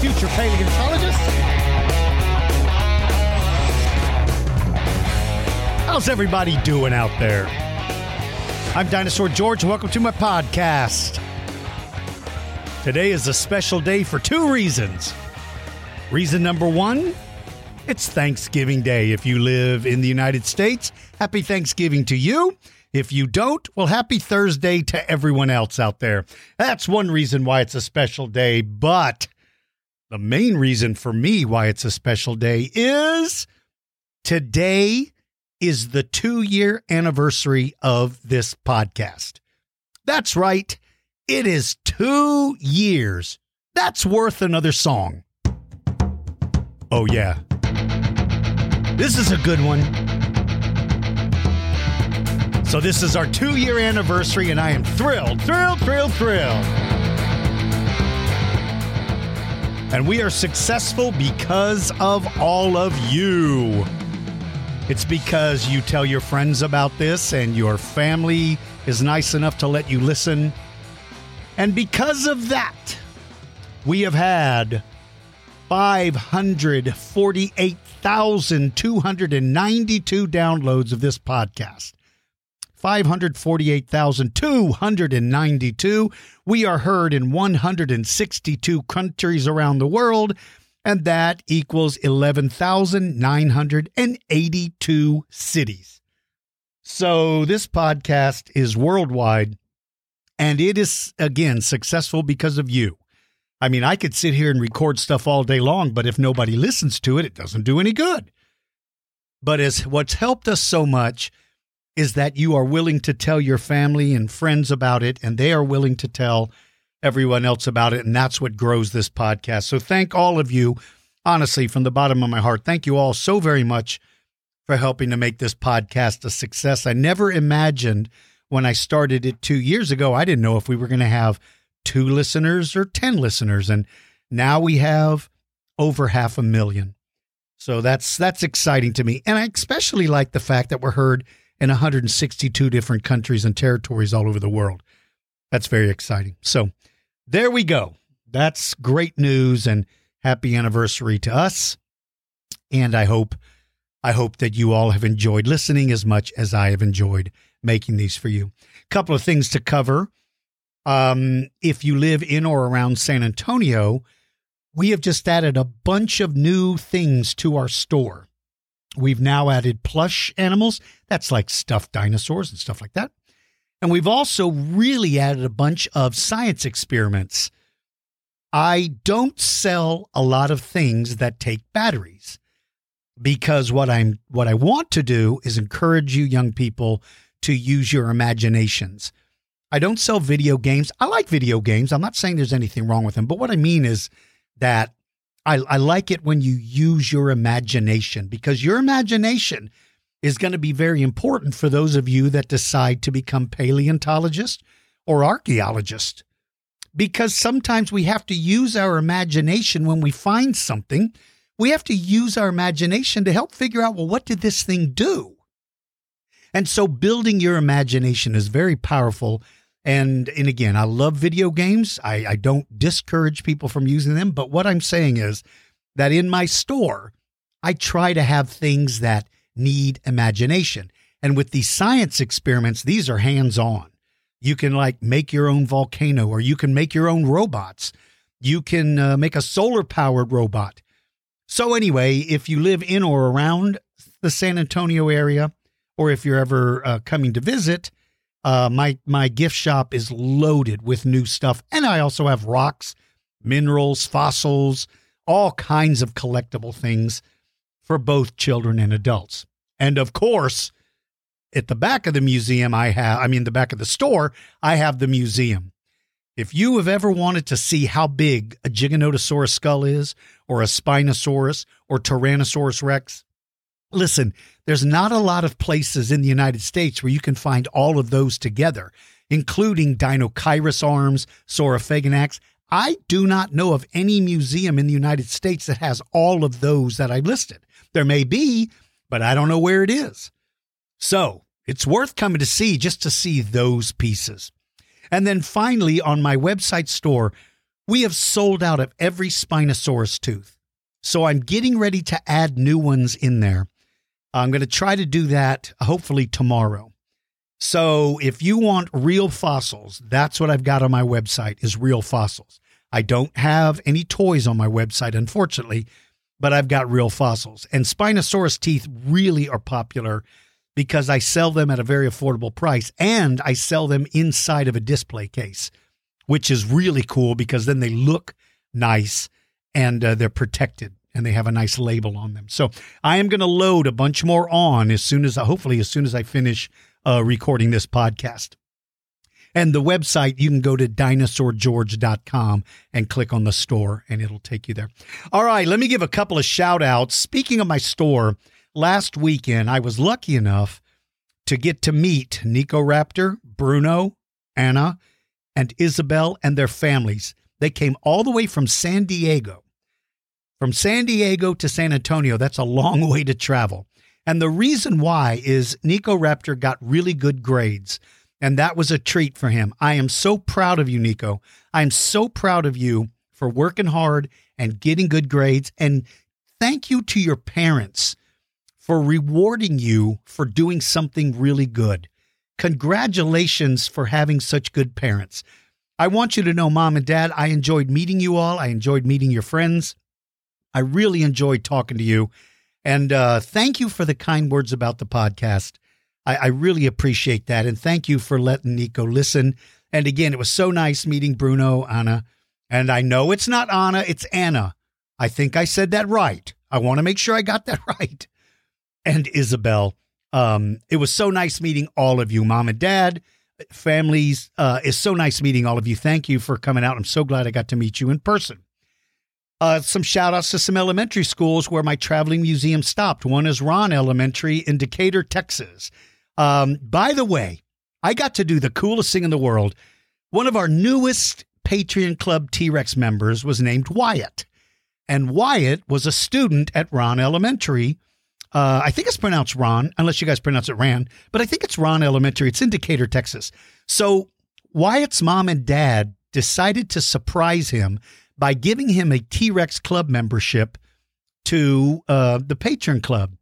Future paleontologists. How's everybody doing out there? I'm Dinosaur George. Welcome to my podcast. Today is a special day for two reasons. Reason number one, it's Thanksgiving Day. If you live in the United States, happy Thanksgiving to you. If you don't, well, happy Thursday to everyone else out there. That's one reason why it's a special day, but the main reason for me why it's a special day is today is the two year anniversary of this podcast. That's right. It is two years. That's worth another song. Oh, yeah. This is a good one. So, this is our two year anniversary, and I am thrilled, thrilled, thrilled, thrilled. And we are successful because of all of you. It's because you tell your friends about this and your family is nice enough to let you listen. And because of that, we have had 548,292 downloads of this podcast. 548,292. We are heard in 162 countries around the world, and that equals 11,982 cities. So this podcast is worldwide, and it is, again, successful because of you. I mean, I could sit here and record stuff all day long, but if nobody listens to it, it doesn't do any good. But as what's helped us so much is that you are willing to tell your family and friends about it, and they are willing to tell everyone else about it. And that's what grows this podcast. So thank all of you, honestly, from the bottom of my heart. Thank you all so very much for helping to make this podcast a success. I never imagined when I started it two years ago, I didn't know if we were going to have two listeners or 10 listeners. And now we have over half a million. So that's that's exciting to me. And I especially like the fact that we're heard in 162 different countries and territories all over the world. That's very exciting. So there we go. That's great news and happy anniversary to us. And I hope I hope that you all have enjoyed listening as much as I have enjoyed making these for you. A couple of things to cover. Um, if you live in or around San Antonio, we have just added a bunch of new things to our store. We've now added plush animals. That's like stuffed dinosaurs and stuff like that. And we've also really added a bunch of science experiments. I don't sell a lot of things that take batteries because what I'm what I want to do is encourage you young people to use your imaginations. I don't sell video games. I like video games. I'm not saying there's anything wrong with them, but what I mean is that I, I like it when you use your imagination because your imagination is going to be very important for those of you that decide to become paleontologists or archaeologists. Because sometimes we have to use our imagination when we find something. We have to use our imagination to help figure out, well, what did this thing do? And so building your imagination is very powerful. And and again, I love video games. I, I don't discourage people from using them, but what I'm saying is that in my store, I try to have things that need imagination. And with these science experiments, these are hands on. You can like make your own volcano or you can make your own robots. You can uh, make a solar powered robot. So, anyway, if you live in or around the San Antonio area, or if you're ever uh, coming to visit, uh, my my gift shop is loaded with new stuff, and I also have rocks, minerals, fossils, all kinds of collectible things for both children and adults. And of course, at the back of the museum, I have, I mean, the back of the store, I have the museum. If you have ever wanted to see how big a Giganotosaurus skull is, or a Spinosaurus, or Tyrannosaurus rex, listen, there's not a lot of places in the United States where you can find all of those together, including Deinocheirus arms, Saurophaganax. I do not know of any museum in the United States that has all of those that I listed. There may be, but I don't know where it is. So it's worth coming to see just to see those pieces. And then finally, on my website store, we have sold out of every Spinosaurus tooth. So I'm getting ready to add new ones in there. I'm going to try to do that hopefully tomorrow. So if you want real fossils, that's what I've got on my website is real fossils. I don't have any toys on my website, unfortunately, but I've got real fossils. And Spinosaurus teeth really are popular because I sell them at a very affordable price and I sell them inside of a display case, which is really cool because then they look nice and uh, they're protected and they have a nice label on them. So I am going to load a bunch more on as soon as, hopefully, as soon as I finish uh, recording this podcast. And the website, you can go to dinosaurgeorge.com and click on the store and it'll take you there. All right, let me give a couple of shout outs. Speaking of my store, last weekend I was lucky enough to get to meet Nico Raptor, Bruno, Anna, and Isabel and their families. They came all the way from San Diego. From San Diego to San Antonio, that's a long way to travel. And the reason why is Nico Raptor got really good grades and that was a treat for him. I am so proud of you, Nico. I am so proud of you for working hard and getting good grades. And thank you to your parents for rewarding you for doing something really good. Congratulations for having such good parents. I want you to know, mom and dad, I enjoyed meeting you all. I enjoyed meeting your friends. I really enjoyed talking to you. And uh, thank you for the kind words about the podcast. I, I really appreciate that. And thank you for letting Nico listen. And again, it was so nice meeting Bruno, Anna. And I know it's not Anna, it's Anna. I think I said that right. I want to make sure I got that right. And Isabel. Um, it was so nice meeting all of you, mom and dad, families. Uh, it's so nice meeting all of you. Thank you for coming out. I'm so glad I got to meet you in person. Uh, some shout outs to some elementary schools where my traveling museum stopped. One is Ron Elementary in Decatur, Texas. Um, by the way, I got to do the coolest thing in the world. One of our newest Patreon Club T Rex members was named Wyatt. And Wyatt was a student at Ron Elementary. Uh, I think it's pronounced Ron, unless you guys pronounce it Ran, but I think it's Ron Elementary. It's in Decatur, Texas. So Wyatt's mom and dad decided to surprise him by giving him a T Rex Club membership to uh, the Patreon Club.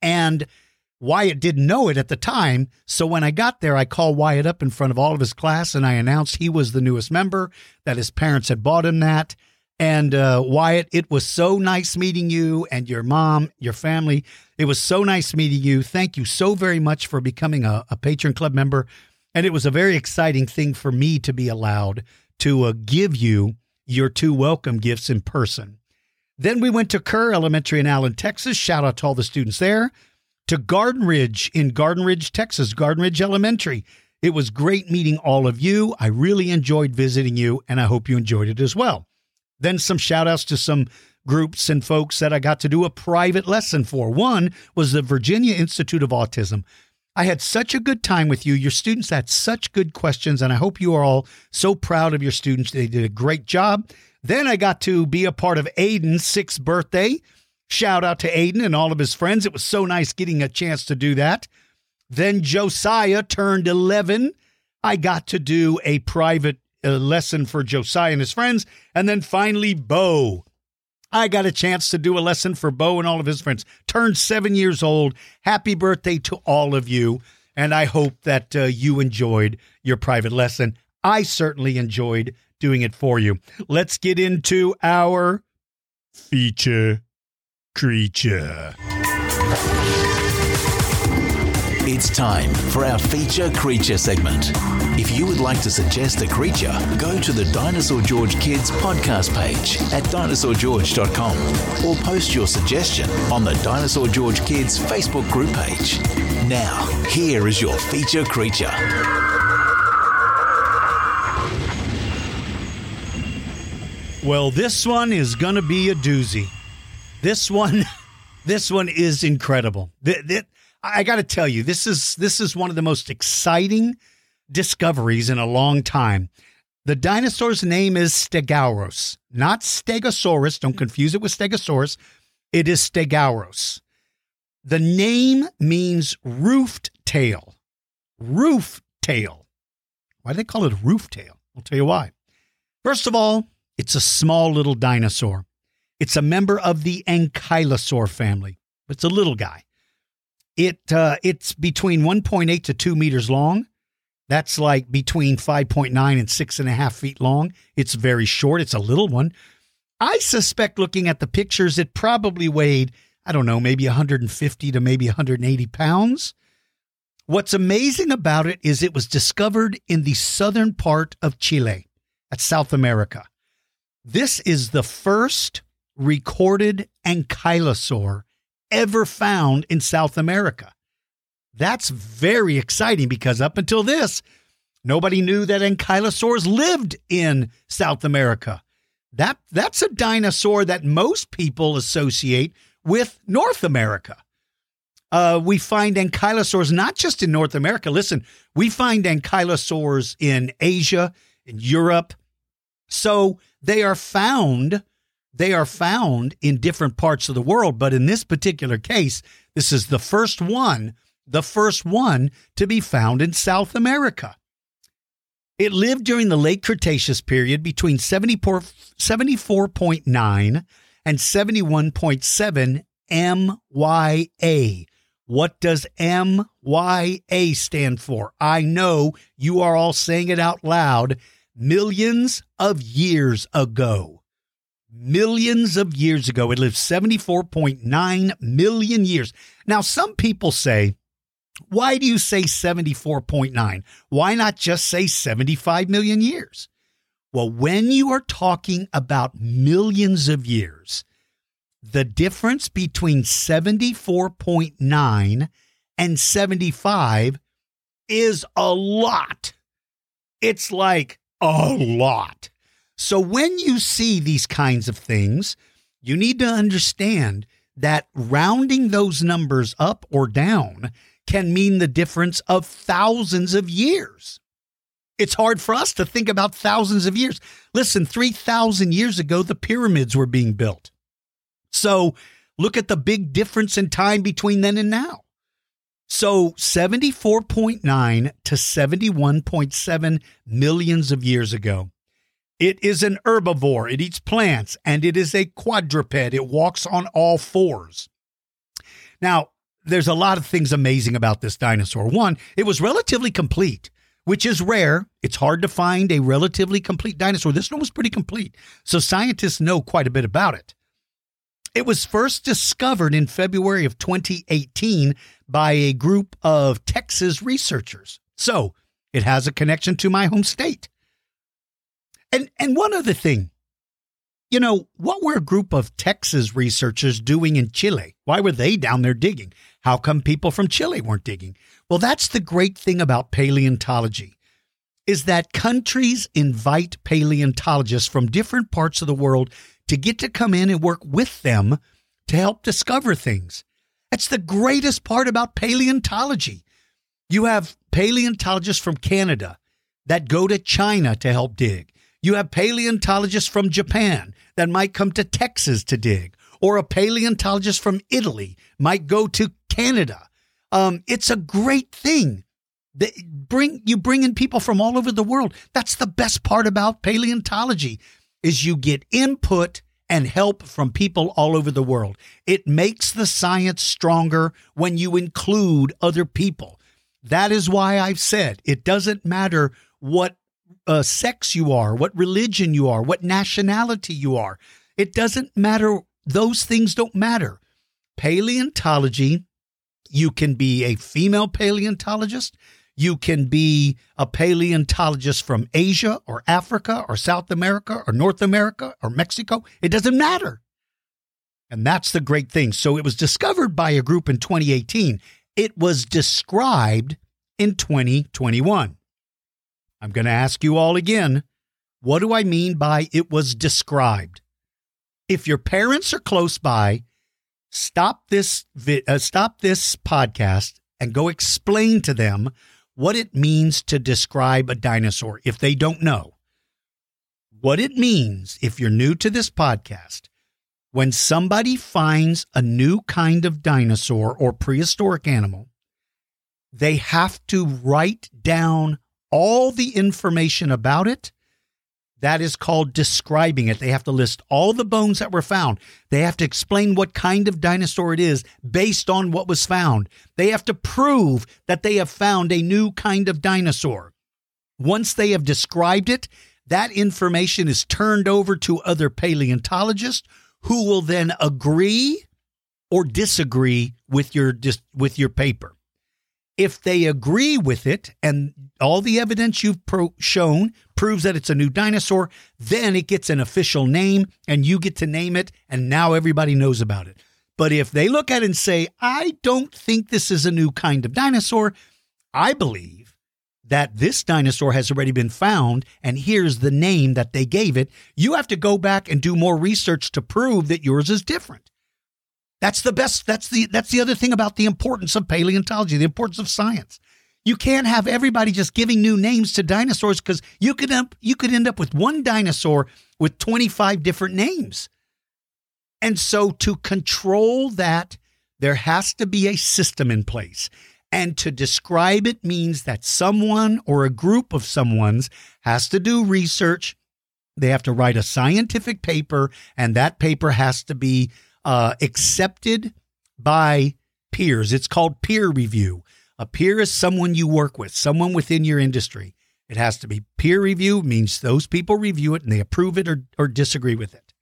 And Wyatt didn't know it at the time. So when I got there, I called Wyatt up in front of all of his class and I announced he was the newest member, that his parents had bought him that. And uh, Wyatt, it was so nice meeting you and your mom, your family. It was so nice meeting you. Thank you so very much for becoming a, a patron club member. And it was a very exciting thing for me to be allowed to uh, give you your two welcome gifts in person. Then we went to Kerr Elementary in Allen, Texas. Shout out to all the students there to Garden Ridge in Garden Ridge, Texas, Garden Ridge Elementary. It was great meeting all of you. I really enjoyed visiting you, and I hope you enjoyed it as well. Then some shout outs to some groups and folks that I got to do a private lesson for. One was the Virginia Institute of Autism. I had such a good time with you. Your students had such good questions, and I hope you are all so proud of your students. They did a great job. Then I got to be a part of Aiden's sixth birthday. Shout out to Aiden and all of his friends. It was so nice getting a chance to do that. Then Josiah turned 11. I got to do a private uh, lesson for Josiah and his friends. And then finally, Bo. I got a chance to do a lesson for Bo and all of his friends. Turned seven years old. Happy birthday to all of you. And I hope that uh, you enjoyed your private lesson. I certainly enjoyed doing it for you. Let's get into our feature creature. It's time for our feature creature segment. If you would like to suggest a creature, go to the Dinosaur George Kids podcast page at dinosaurgeorge.com or post your suggestion on the Dinosaur George Kids Facebook group page. Now, here is your feature creature. Well, this one is going to be a doozy. This one, this one is incredible. I got to tell you, this is this is one of the most exciting discoveries in a long time. The dinosaur's name is Stegouros, not Stegosaurus. Don't confuse it with Stegosaurus. It is Stegouros. The name means roofed tail. Roof tail. Why do they call it roof tail? I'll tell you why. First of all, it's a small little dinosaur. It's a member of the Ankylosaur family. It's a little guy. It uh, it's between 1.8 to 2 meters long. That's like between 5.9 and 6.5 feet long. It's very short. It's a little one. I suspect looking at the pictures, it probably weighed, I don't know, maybe 150 to maybe 180 pounds. What's amazing about it is it was discovered in the southern part of Chile, at South America. This is the first recorded ankylosaur ever found in South America. That's very exciting because up until this, nobody knew that ankylosaurs lived in South America. That that's a dinosaur that most people associate with North America. Uh, we find ankylosaurs not just in North America. Listen, we find ankylosaurs in Asia, in Europe. So they are found they are found in different parts of the world, but in this particular case, this is the first one, the first one to be found in South America. It lived during the late Cretaceous period between 74, 74.9 and 71.7 MYA. What does MYA stand for? I know you are all saying it out loud. Millions of years ago millions of years ago. It lived 74.9 million years. Now, some people say, why do you say 74.9? Why not just say 75 million years? Well, when you are talking about millions of years, the difference between 74.9 and 75 is a lot. It's like a lot. So when you see these kinds of things, you need to understand that rounding those numbers up or down can mean the difference of thousands of years. It's hard for us to think about thousands of years. Listen, 3,000 years ago, the pyramids were being built. So look at the big difference in time between then and now. So 74.9 to 71.7 millions of years ago. It is an herbivore. It eats plants and it is a quadruped. It walks on all fours. Now, there's a lot of things amazing about this dinosaur. One, it was relatively complete, which is rare. It's hard to find a relatively complete dinosaur. This one was pretty complete. So scientists know quite a bit about it. It was first discovered in February of 2018 by a group of Texas researchers. So it has a connection to my home state. And and one other thing, you know, what were a group of Texas researchers doing in Chile? Why were they down there digging? How come people from Chile weren't digging? Well, that's the great thing about paleontology is that countries invite paleontologists from different parts of the world to get to come in and work with them to help discover things. That's the greatest part about paleontology. You have paleontologists from Canada that go to China to help dig. You have paleontologists from Japan that might come to Texas to dig, or a paleontologist from Italy might go to Canada. Um, it's a great thing. They bring you bring in people from all over the world. That's the best part about paleontology is you get input and help from people all over the world. It makes the science stronger when you include other people. That is why I've said it doesn't matter what uh, sex you are, what religion you are, what nationality you are. It doesn't matter. Those things don't matter. Paleontology, you can be a female paleontologist. You can be a paleontologist from Asia or Africa or South America or North America or Mexico. It doesn't matter. And that's the great thing. So it was discovered by a group in 2018. It was described in 2021. I'm going to ask you all again What do I mean by it was described? If your parents are close by, stop this vi- uh, stop this podcast and go explain to them what it means to describe a dinosaur if they don't know. What it means if you're new to this podcast, when somebody finds a new kind of dinosaur or prehistoric animal, they have to write down all the information about it. That is called describing it. They have to list all the bones that were found. They have to explain what kind of dinosaur it is based on what was found. They have to prove that they have found a new kind of dinosaur. Once they have described it, that information is turned over to other paleontologists who will then agree or disagree with your with your paper. If they agree with it and all the evidence you've pro- shown proves that it's a new dinosaur, then it gets an official name and you get to name it, and now everybody knows about it. But if they look at it and say, I don't think this is a new kind of dinosaur, I believe that this dinosaur has already been found, and here's the name that they gave it, you have to go back and do more research to prove that yours is different. That's the best. That's the that's the other thing about the importance of paleontology, the importance of science. You can't have everybody just giving new names to dinosaurs because you could up you could end up with one dinosaur with 25 different names. And so to control that, there has to be a system in place. And to describe it means that someone or a group of someone's has to do research. They have to write a scientific paper, and that paper has to be uh, accepted by peers. It's called peer review. A peer is someone you work with, someone within your industry. It has to be peer review, means those people review it and they approve it or, or disagree with it.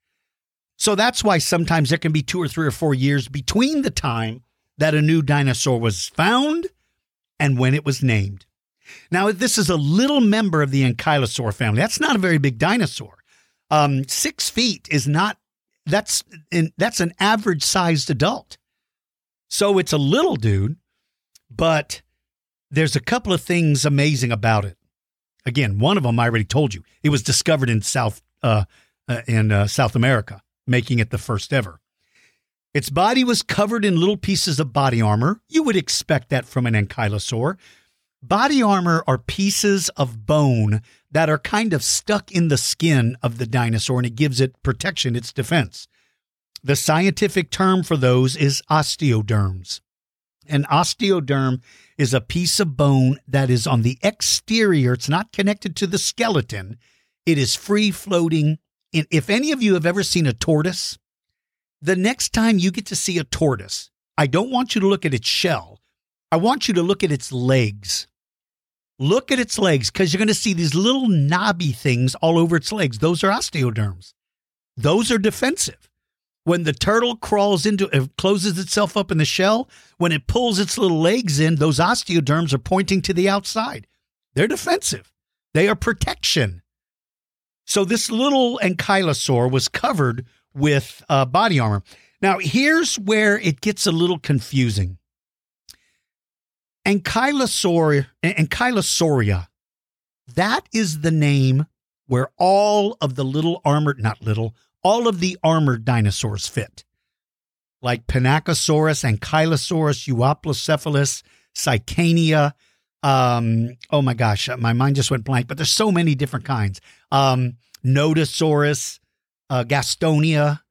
So that's why sometimes there can be two or three or four years between the time that a new dinosaur was found and when it was named. Now, this is a little member of the ankylosaur family. That's not a very big dinosaur. Um, six feet is not that's in, that's an average sized adult. So it's a little dude, but there's a couple of things amazing about it. Again, one of them I already told you. It was discovered in South uh, uh, in uh, South America, making it the first ever. Its body was covered in little pieces of body armor. You would expect that from an ankylosaur. Body armor are pieces of bone that are kind of stuck in the skin of the dinosaur and it gives it protection, its defense. The scientific term for those is osteoderms. An osteoderm is a piece of bone that is on the exterior. It's not connected to the skeleton. It is free floating. And If any of you have ever seen a tortoise, the next time you get to see a tortoise, I don't want you to look at its shell. I want you to look at its legs. Look at its legs because you're going to see these little knobby things all over its legs. Those are osteoderms. Those are defensive. When the turtle crawls into it uh, closes itself up in the shell, when it pulls its little legs in, those osteoderms are pointing to the outside. They're defensive. They are protection. So this little ankylosaur was covered with uh, body armor. Now, here's where it gets a little confusing Ankylosauria, Ankylosauria, that is the name where all of the little armored, not little, all of the armored dinosaurs fit. Like Pinacosaurus, Ankylosaurus, Euoplocephalus, Saichania. Um, oh my gosh, my mind just went blank, but there's so many different kinds. Um, Nodosaurus, uh, Gastonia,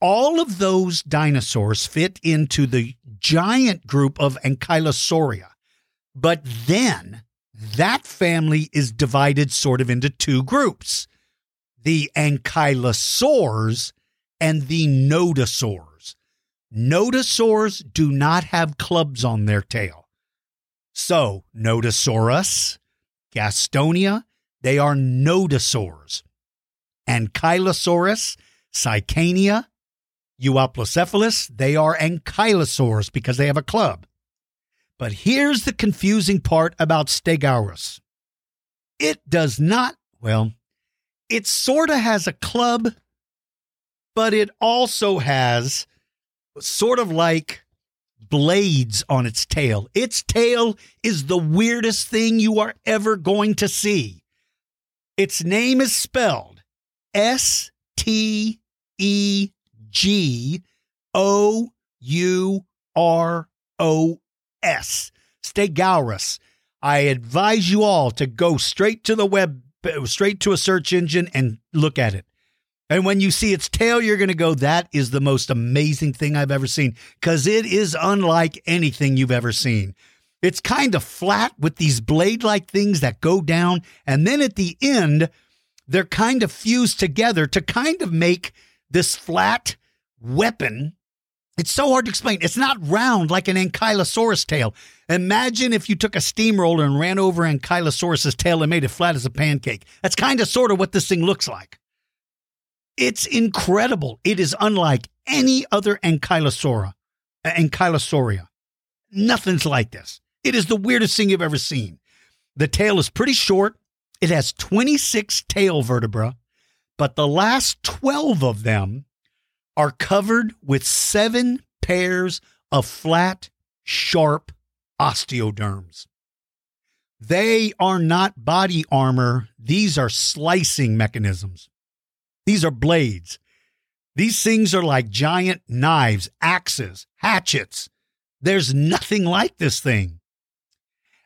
all of those dinosaurs fit into the giant group of Ankylosauria. But then that family is divided sort of into two groups the ankylosaurs and the nodosaurs. Nodosaurs do not have clubs on their tail. So, Nodosaurus, Gastonia, they are nodosaurs. Ankylosaurus, Saichania, Euoplocephalus, they are ankylosaurs because they have a club. But here's the confusing part about Stegouros. It does not, well, it sort of has a club, but it also has sort of like blades on its tail. Its tail is the weirdest thing you are ever going to see. Its name is spelled S T E G O U R O S. Stegouros. I advise you all to go straight to the web, straight to a search engine and look at it. And when you see its tail, you're going to go, that is the most amazing thing I've ever seen because it is unlike anything you've ever seen. It's kind of flat with these blade like things that go down. And then at the end, they're kind of fused together to kind of make this flat weapon. It's so hard to explain. It's not round like an ankylosaurus tail. Imagine if you took a steamroller and ran over ankylosaurus's tail and made it flat as a pancake. That's kind of sort of what this thing looks like. It's incredible. It is unlike any other ankylosaura, uh, ankylosauria. Nothing's like this. It is the weirdest thing you've ever seen. The tail is pretty short. It has 26 tail vertebrae, but the last 12 of them are covered with seven pairs of flat, sharp osteoderms. They are not body armor, these are slicing mechanisms. These are blades. These things are like giant knives, axes, hatchets. There's nothing like this thing.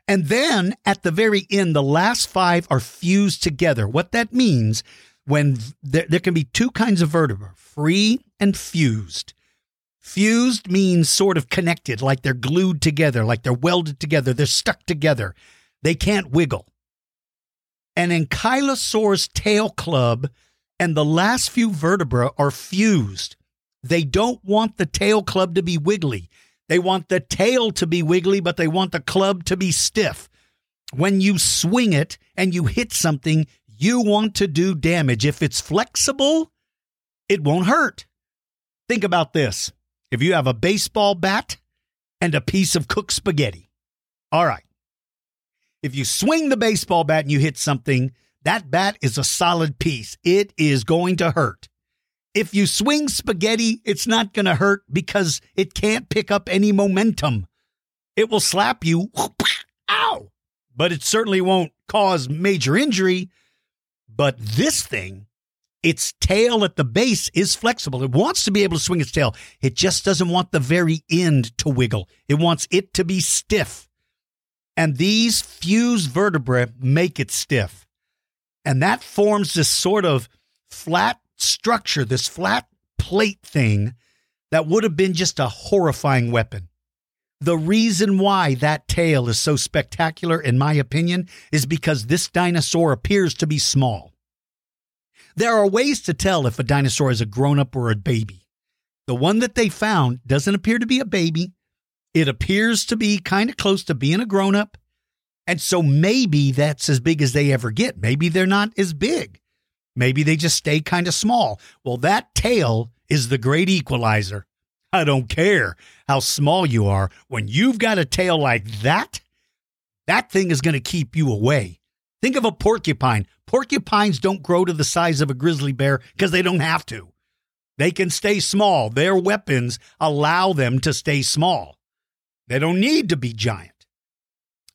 And then at the very end, the last five are fused together. What that means when there, there can be two kinds of vertebra free and fused. Fused means sort of connected, like they're glued together, like they're welded together, they're stuck together. They can't wiggle. An ankylosaurus tail club and the last few vertebrae are fused. They don't want the tail club to be wiggly. They want the tail to be wiggly, but they want the club to be stiff. When you swing it and you hit something, you want to do damage. If it's flexible, it won't hurt. Think about this. If you have a baseball bat and a piece of cooked spaghetti, all right. If you swing the baseball bat and you hit something, that bat is a solid piece. It is going to hurt. If you swing spaghetti, it's not going to hurt because it can't pick up any momentum. It will slap you, ow, but it certainly won't cause major injury. But this thing, its tail at the base is flexible. It wants to be able to swing its tail. It just doesn't want the very end to wiggle. It wants it to be stiff. And these fused vertebrae make it stiff. And that forms this sort of flat structure, this flat plate thing that would have been just a horrifying weapon. The reason why that tail is so spectacular, in my opinion, is because this dinosaur appears to be small. There are ways to tell if a dinosaur is a grown up or a baby. The one that they found doesn't appear to be a baby. It appears to be kind of close to being a grown up. And so maybe that's as big as they ever get. Maybe they're not as big. Maybe they just stay kind of small. Well, that tail is the great equalizer. I don't care how small you are. When you've got a tail like that, that thing is going to keep you away. Think of a porcupine. Porcupines don't grow to the size of a grizzly bear because they don't have to. They can stay small. Their weapons allow them to stay small. They don't need to be giant.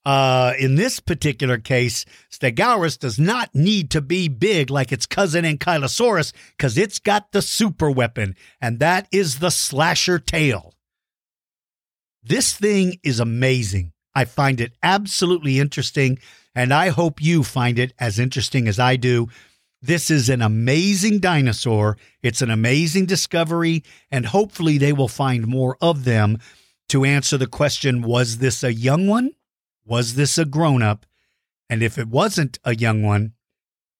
Uh, in this particular case, Stegouros does not need to be big like its cousin Ankylosaurus because it's got the super weapon, and that is the slasher tail. This thing is amazing. I find it absolutely interesting, and I hope you find it as interesting as I do. This is an amazing dinosaur. It's an amazing discovery, and hopefully, they will find more of them to answer the question was this a young one? Was this a grown up? And if it wasn't a young one,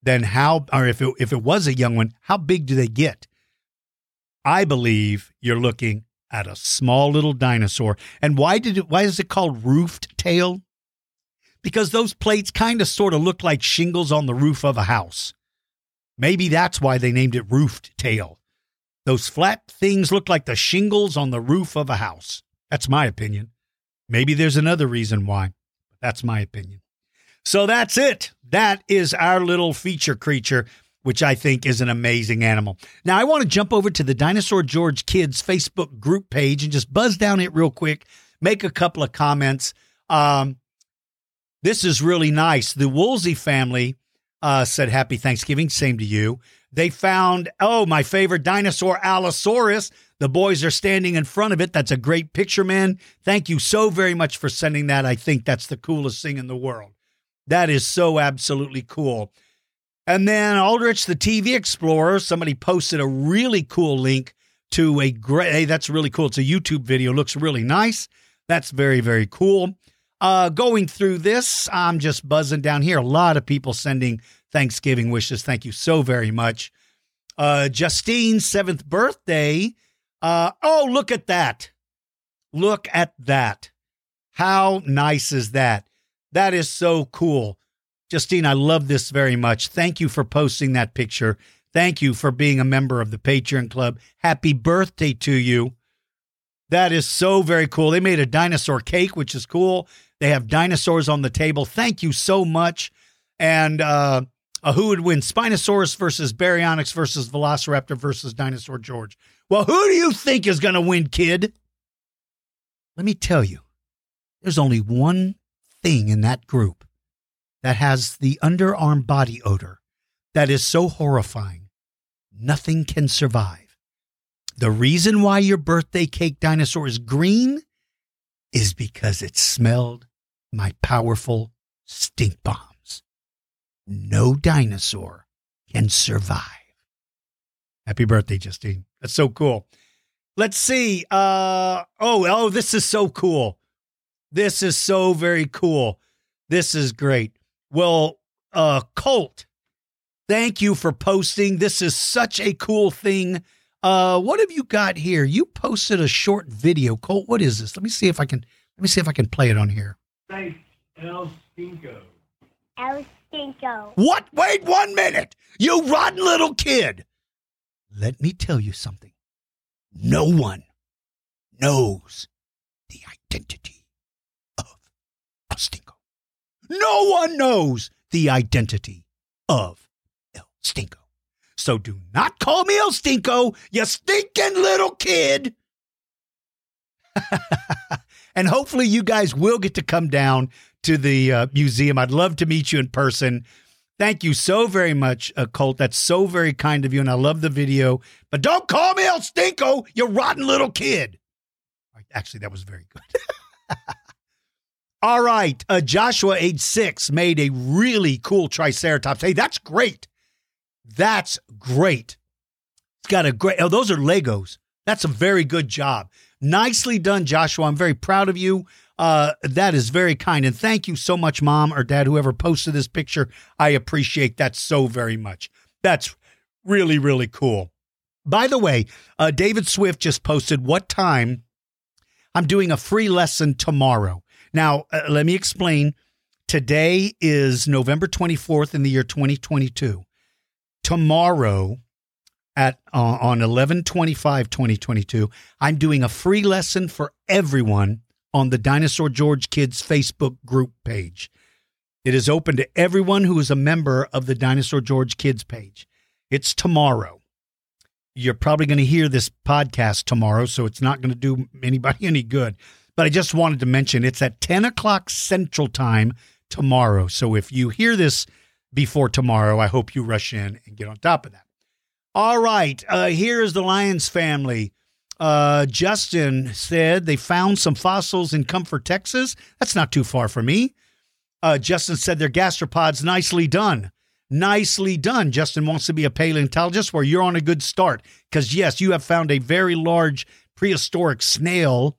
then how, or if it, if it was a young one, how big do they get? I believe you're looking at a small little dinosaur. And why did it, why is it called roofed tail? Because those plates kind of sort of look like shingles on the roof of a house. Maybe that's why they named it roofed tail. Those flat things look like the shingles on the roof of a house. That's my opinion. Maybe there's another reason why. That's my opinion. So that's it. That is our little feature creature, which I think is an amazing animal. Now, I want to jump over to the Dinosaur George Kids Facebook group page and just buzz down it real quick, make a couple of comments. Um, this is really nice. The Woolsey family, uh, said happy Thanksgiving. Same to you. They found, oh, my favorite dinosaur, Allosaurus. The boys are standing in front of it. That's a great picture, man. Thank you so very much for sending that. I think that's the coolest thing in the world. That is so absolutely cool. And then Aldrich, the TV Explorer, somebody posted a really cool link to a great, hey, that's really cool. It's a YouTube video, looks really nice. That's very, very cool. Uh, going through this, I'm just buzzing down here. A lot of people sending Thanksgiving wishes. Thank you so very much. Uh, Justine's seventh birthday. Uh, oh, look at that. Look at that. How nice is that? That is so cool. Justine, I love this very much. Thank you for posting that picture. Thank you for being a member of the Patreon Club. Happy birthday to you. That is so very cool. They made a dinosaur cake, which is cool. They have dinosaurs on the table. Thank you so much. And uh, uh, who would win? Spinosaurus versus Baryonyx versus Velociraptor versus Dinosaur George. Well, who do you think is going to win, kid? Let me tell you, there's only one thing in that group that has the underarm body odor that is so horrifying. Nothing can survive. The reason why your birthday cake dinosaur is green is because it smelled my powerful stink bombs. No dinosaur can survive. Happy birthday, Justine. That's so cool. Let's see. Uh oh, oh, this is so cool. This is so very cool. This is great. Well, uh Colt, thank you for posting. This is such a cool thing. Uh what have you got here? You posted a short video. Colt, what is this? Let me see if I can let me see if I can play it on here. Thanks, El Stinko. El Stinko. What? Wait one minute. You rotten little kid. Let me tell you something. No one knows the identity of El Stinko. No one knows the identity of El Stinko. So do not call me El Stinko, you stinking little kid. and hopefully you guys will get to come down to the uh, museum. I'd love to meet you in person. Thank you so very much, uh, Colt. That's so very kind of you, and I love the video. But don't call me El Stinko, you rotten little kid. Actually, that was very good. All right, uh, Joshua, age six, made a really cool Triceratops. Hey, that's great. That's great. It's got a great. Oh, those are Legos. That's a very good job. Nicely done, Joshua. I'm very proud of you. Uh, that is very kind. And thank you so much, mom or dad, whoever posted this picture. I appreciate that so very much. That's really, really cool. By the way, uh, David Swift just posted what time I'm doing a free lesson tomorrow. Now, uh, let me explain. Today is November 24th in the year 2022. Tomorrow, at uh, on 1125 2022 i'm doing a free lesson for everyone on the dinosaur george kids facebook group page. It is open to everyone who is a member of the dinosaur george kids page. It's tomorrow. You're probably going to hear this podcast tomorrow so it's not going to do anybody any good. But i just wanted to mention it's at 10 o'clock central time tomorrow. So if you hear this before tomorrow i hope you rush in and get on top of that. All right, uh, here's the Lions family. Uh, Justin said they found some fossils in Comfort, Texas. That's not too far from me. Uh, Justin said they're gastropods. Nicely done. Nicely done. Justin wants to be a paleontologist where you're on a good start. Because, yes, you have found a very large prehistoric snail.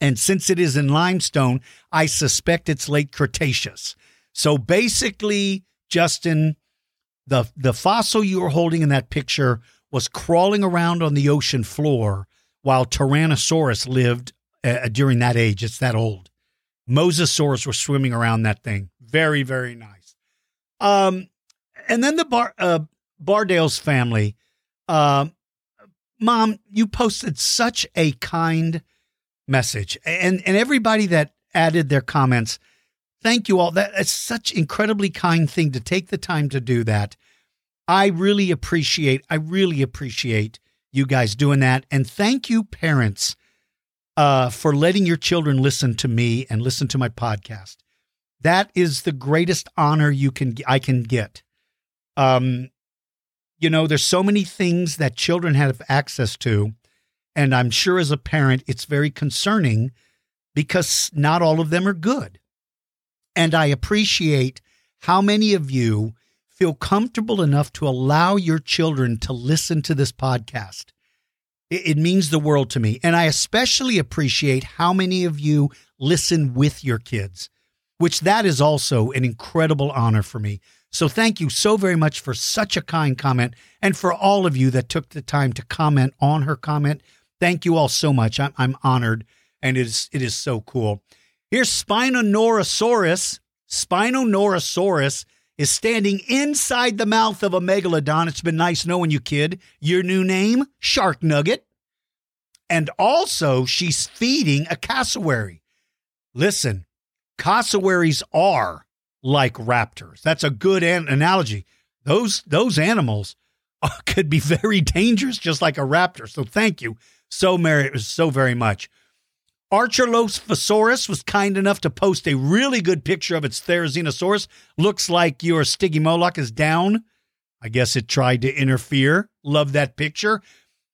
And since it is in limestone, I suspect it's late Cretaceous. So basically, Justin, the the fossil you were holding in that picture was crawling around on the ocean floor while Tyrannosaurus lived uh, during that age. It's that old. Mosasaurus were swimming around that thing. Very very nice. Um, and then the Bar uh, Bardale's family. Uh, Mom, you posted such a kind message, and and everybody that added their comments Thank you all. That's such incredibly kind thing to take the time to do that. I really appreciate, I really appreciate you guys doing that. And thank you, parents, uh, for letting your children listen to me and listen to my podcast. That is the greatest honor you can I can get. Um, you know, there's so many things that children have access to. And I'm sure as a parent, it's very concerning because not all of them are good. And I appreciate how many of you feel comfortable enough to allow your children to listen to this podcast. It, it means the world to me. And I especially appreciate how many of you listen with your kids, which that is also an incredible honor for me. So thank you so very much for such a kind comment and for all of you that took the time to comment on her comment. Thank you all so much. I'm, I'm honored and it is, it is so cool. Here's Spinosaurus. Spinosaurus is standing inside the mouth of a megalodon. It's been nice knowing you, kid. Your new name, Shark Nugget. And also, she's feeding a cassowary. Listen, cassowaries are like raptors. That's a good an- analogy. Those those animals could be very dangerous, just like a raptor. So thank you so very so very much. Archelophosaurus was kind enough to post a really good picture of its Therizinosaurus. Looks like your Stygimoloch is down. I guess it tried to interfere. Love that picture.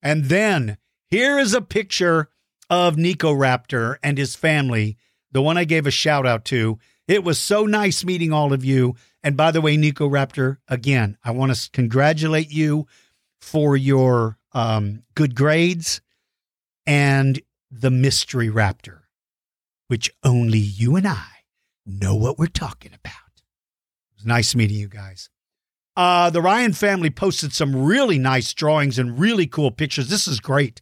And then here is a picture of Nicoraptor and his family, the one I gave a shout out to. It was so nice meeting all of you. And by the way, Nicoraptor, again, I want to congratulate you for your um, good grades and the mystery raptor, which only you and I know what we're talking about. It was nice meeting you guys. Uh, the Ryan family posted some really nice drawings and really cool pictures. This is great.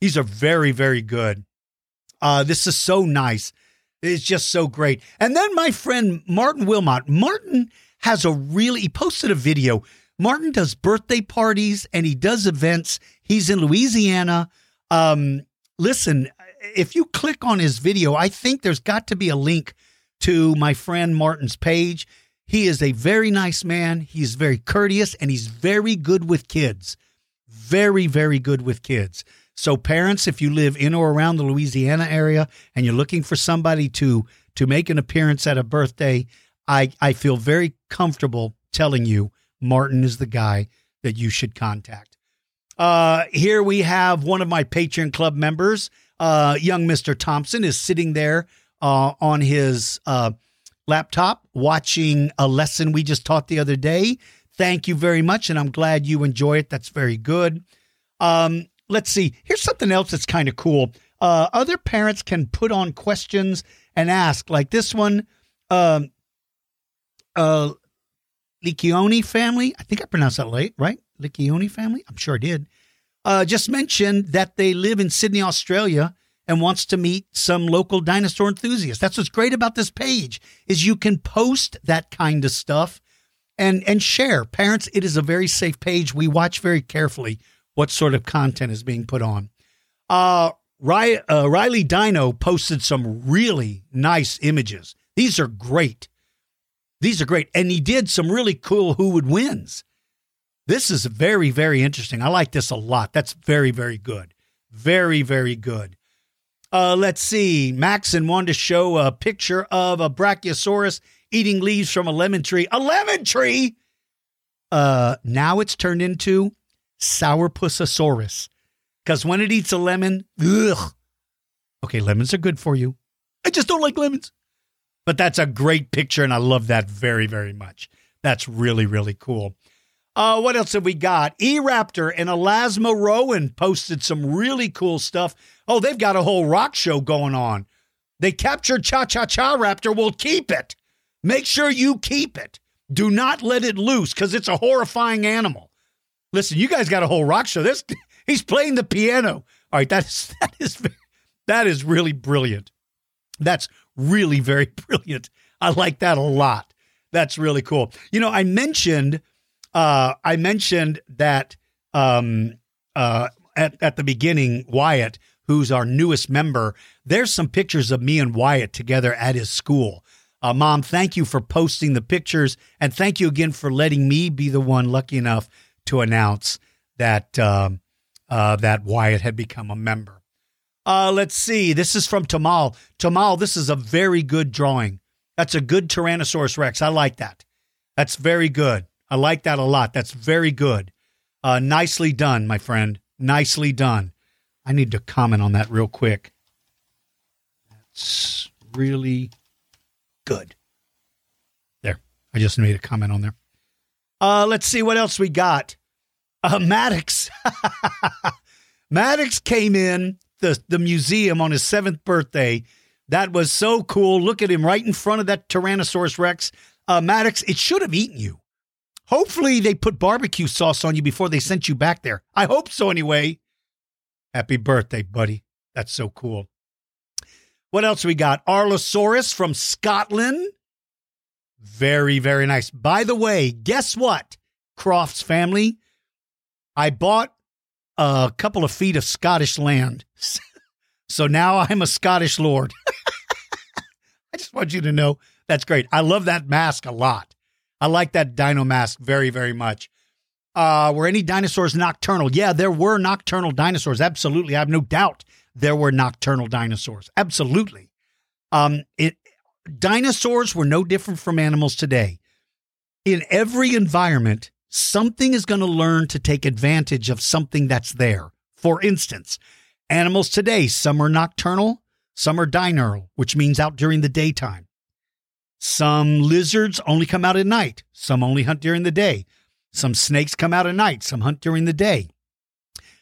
These are very, very good. Uh, this is so nice. It's just so great. And then my friend Martin Wilmot. Martin has a really, he posted a video. Martin does birthday parties and he does events. He's in Louisiana. Um, listen, if you click on his video, I think there's got to be a link to my friend Martin's page. He is a very nice man. He's very courteous and he's very good with kids. Very, very good with kids. So parents, if you live in or around the Louisiana area and you're looking for somebody to to make an appearance at a birthday, I I feel very comfortable telling you Martin is the guy that you should contact. Uh, here we have one of my Patreon Club members, uh, young Mr. Thompson, is sitting there uh, on his uh, laptop watching a lesson we just taught the other day. Thank you very much, and I'm glad you enjoy it. That's very good. Um, let's see. Here's something else that's kind of cool. Uh, other parents can put on questions and ask, like this one. Um, uh, Liccione family. I think I pronounced that late, right? Liccione family. I'm sure I did. Uh, just mentioned that they live in Sydney, Australia, and wants to meet some local dinosaur enthusiasts. That's what's great about this page is you can post that kind of stuff and and share. Parents, it is a very safe page. We watch very carefully what sort of content is being put on. Uh, uh, Riley Dino posted some really nice images. These are great. These are great. And he did some really cool who would wins. This is very, very interesting. I like this a lot. That's very, very good. Very, very good. Uh, let's see. Maxon wanted to show a picture of a Brachiosaurus eating leaves from a lemon tree. A lemon tree! Uh, now it's turned into Sourpussasaurus. Because when it eats a lemon, ugh. Okay, lemons are good for you. I just don't like lemons. But that's a great picture, and I love that very, very much. That's really, really cool. Uh, what else have we got? E Raptor and Elasmorowan posted some really cool stuff. Oh, they've got a whole rock show going on. They captured Cha Cha Cha Raptor. We'll keep it. Make sure you keep it. Do not let it loose because it's a horrifying animal. Listen, you guys got a whole rock show. This he's playing the piano. All right, that's that is that is really brilliant. That's really very brilliant. I like that a lot. That's really cool. You know, I mentioned uh, I mentioned that um, uh, at at the beginning, Wyatt, who's our newest member. There's some pictures of me and Wyatt together at his school. Uh, Mom, thank you for posting the pictures, and thank you again for letting me be the one lucky enough to announce that um, uh, that Wyatt had become a member. Uh, let's see. This is from Tamal. Tamal, this is a very good drawing. That's a good Tyrannosaurus Rex. I like that. That's very good. I like that a lot. That's very good. Uh, nicely done, my friend. Nicely done. I need to comment on that real quick. That's really good. There. I just made a comment on there. Uh, let's see what else we got. Uh, Maddox. Maddox came in the, the museum on his seventh birthday. That was so cool. Look at him right in front of that Tyrannosaurus Rex. Uh, Maddox, it should have eaten you. Hopefully, they put barbecue sauce on you before they sent you back there. I hope so, anyway. Happy birthday, buddy. That's so cool. What else we got? Arlosaurus from Scotland. Very, very nice. By the way, guess what, Crofts family? I bought a couple of feet of Scottish land. so now I'm a Scottish lord. I just want you to know that's great. I love that mask a lot. I like that dino mask very, very much. Uh, were any dinosaurs nocturnal? Yeah, there were nocturnal dinosaurs. Absolutely. I have no doubt there were nocturnal dinosaurs. Absolutely. Um, it, dinosaurs were no different from animals today. In every environment, something is going to learn to take advantage of something that's there. For instance, animals today, some are nocturnal, some are diurnal, which means out during the daytime. Some lizards only come out at night, some only hunt during the day. Some snakes come out at night, some hunt during the day.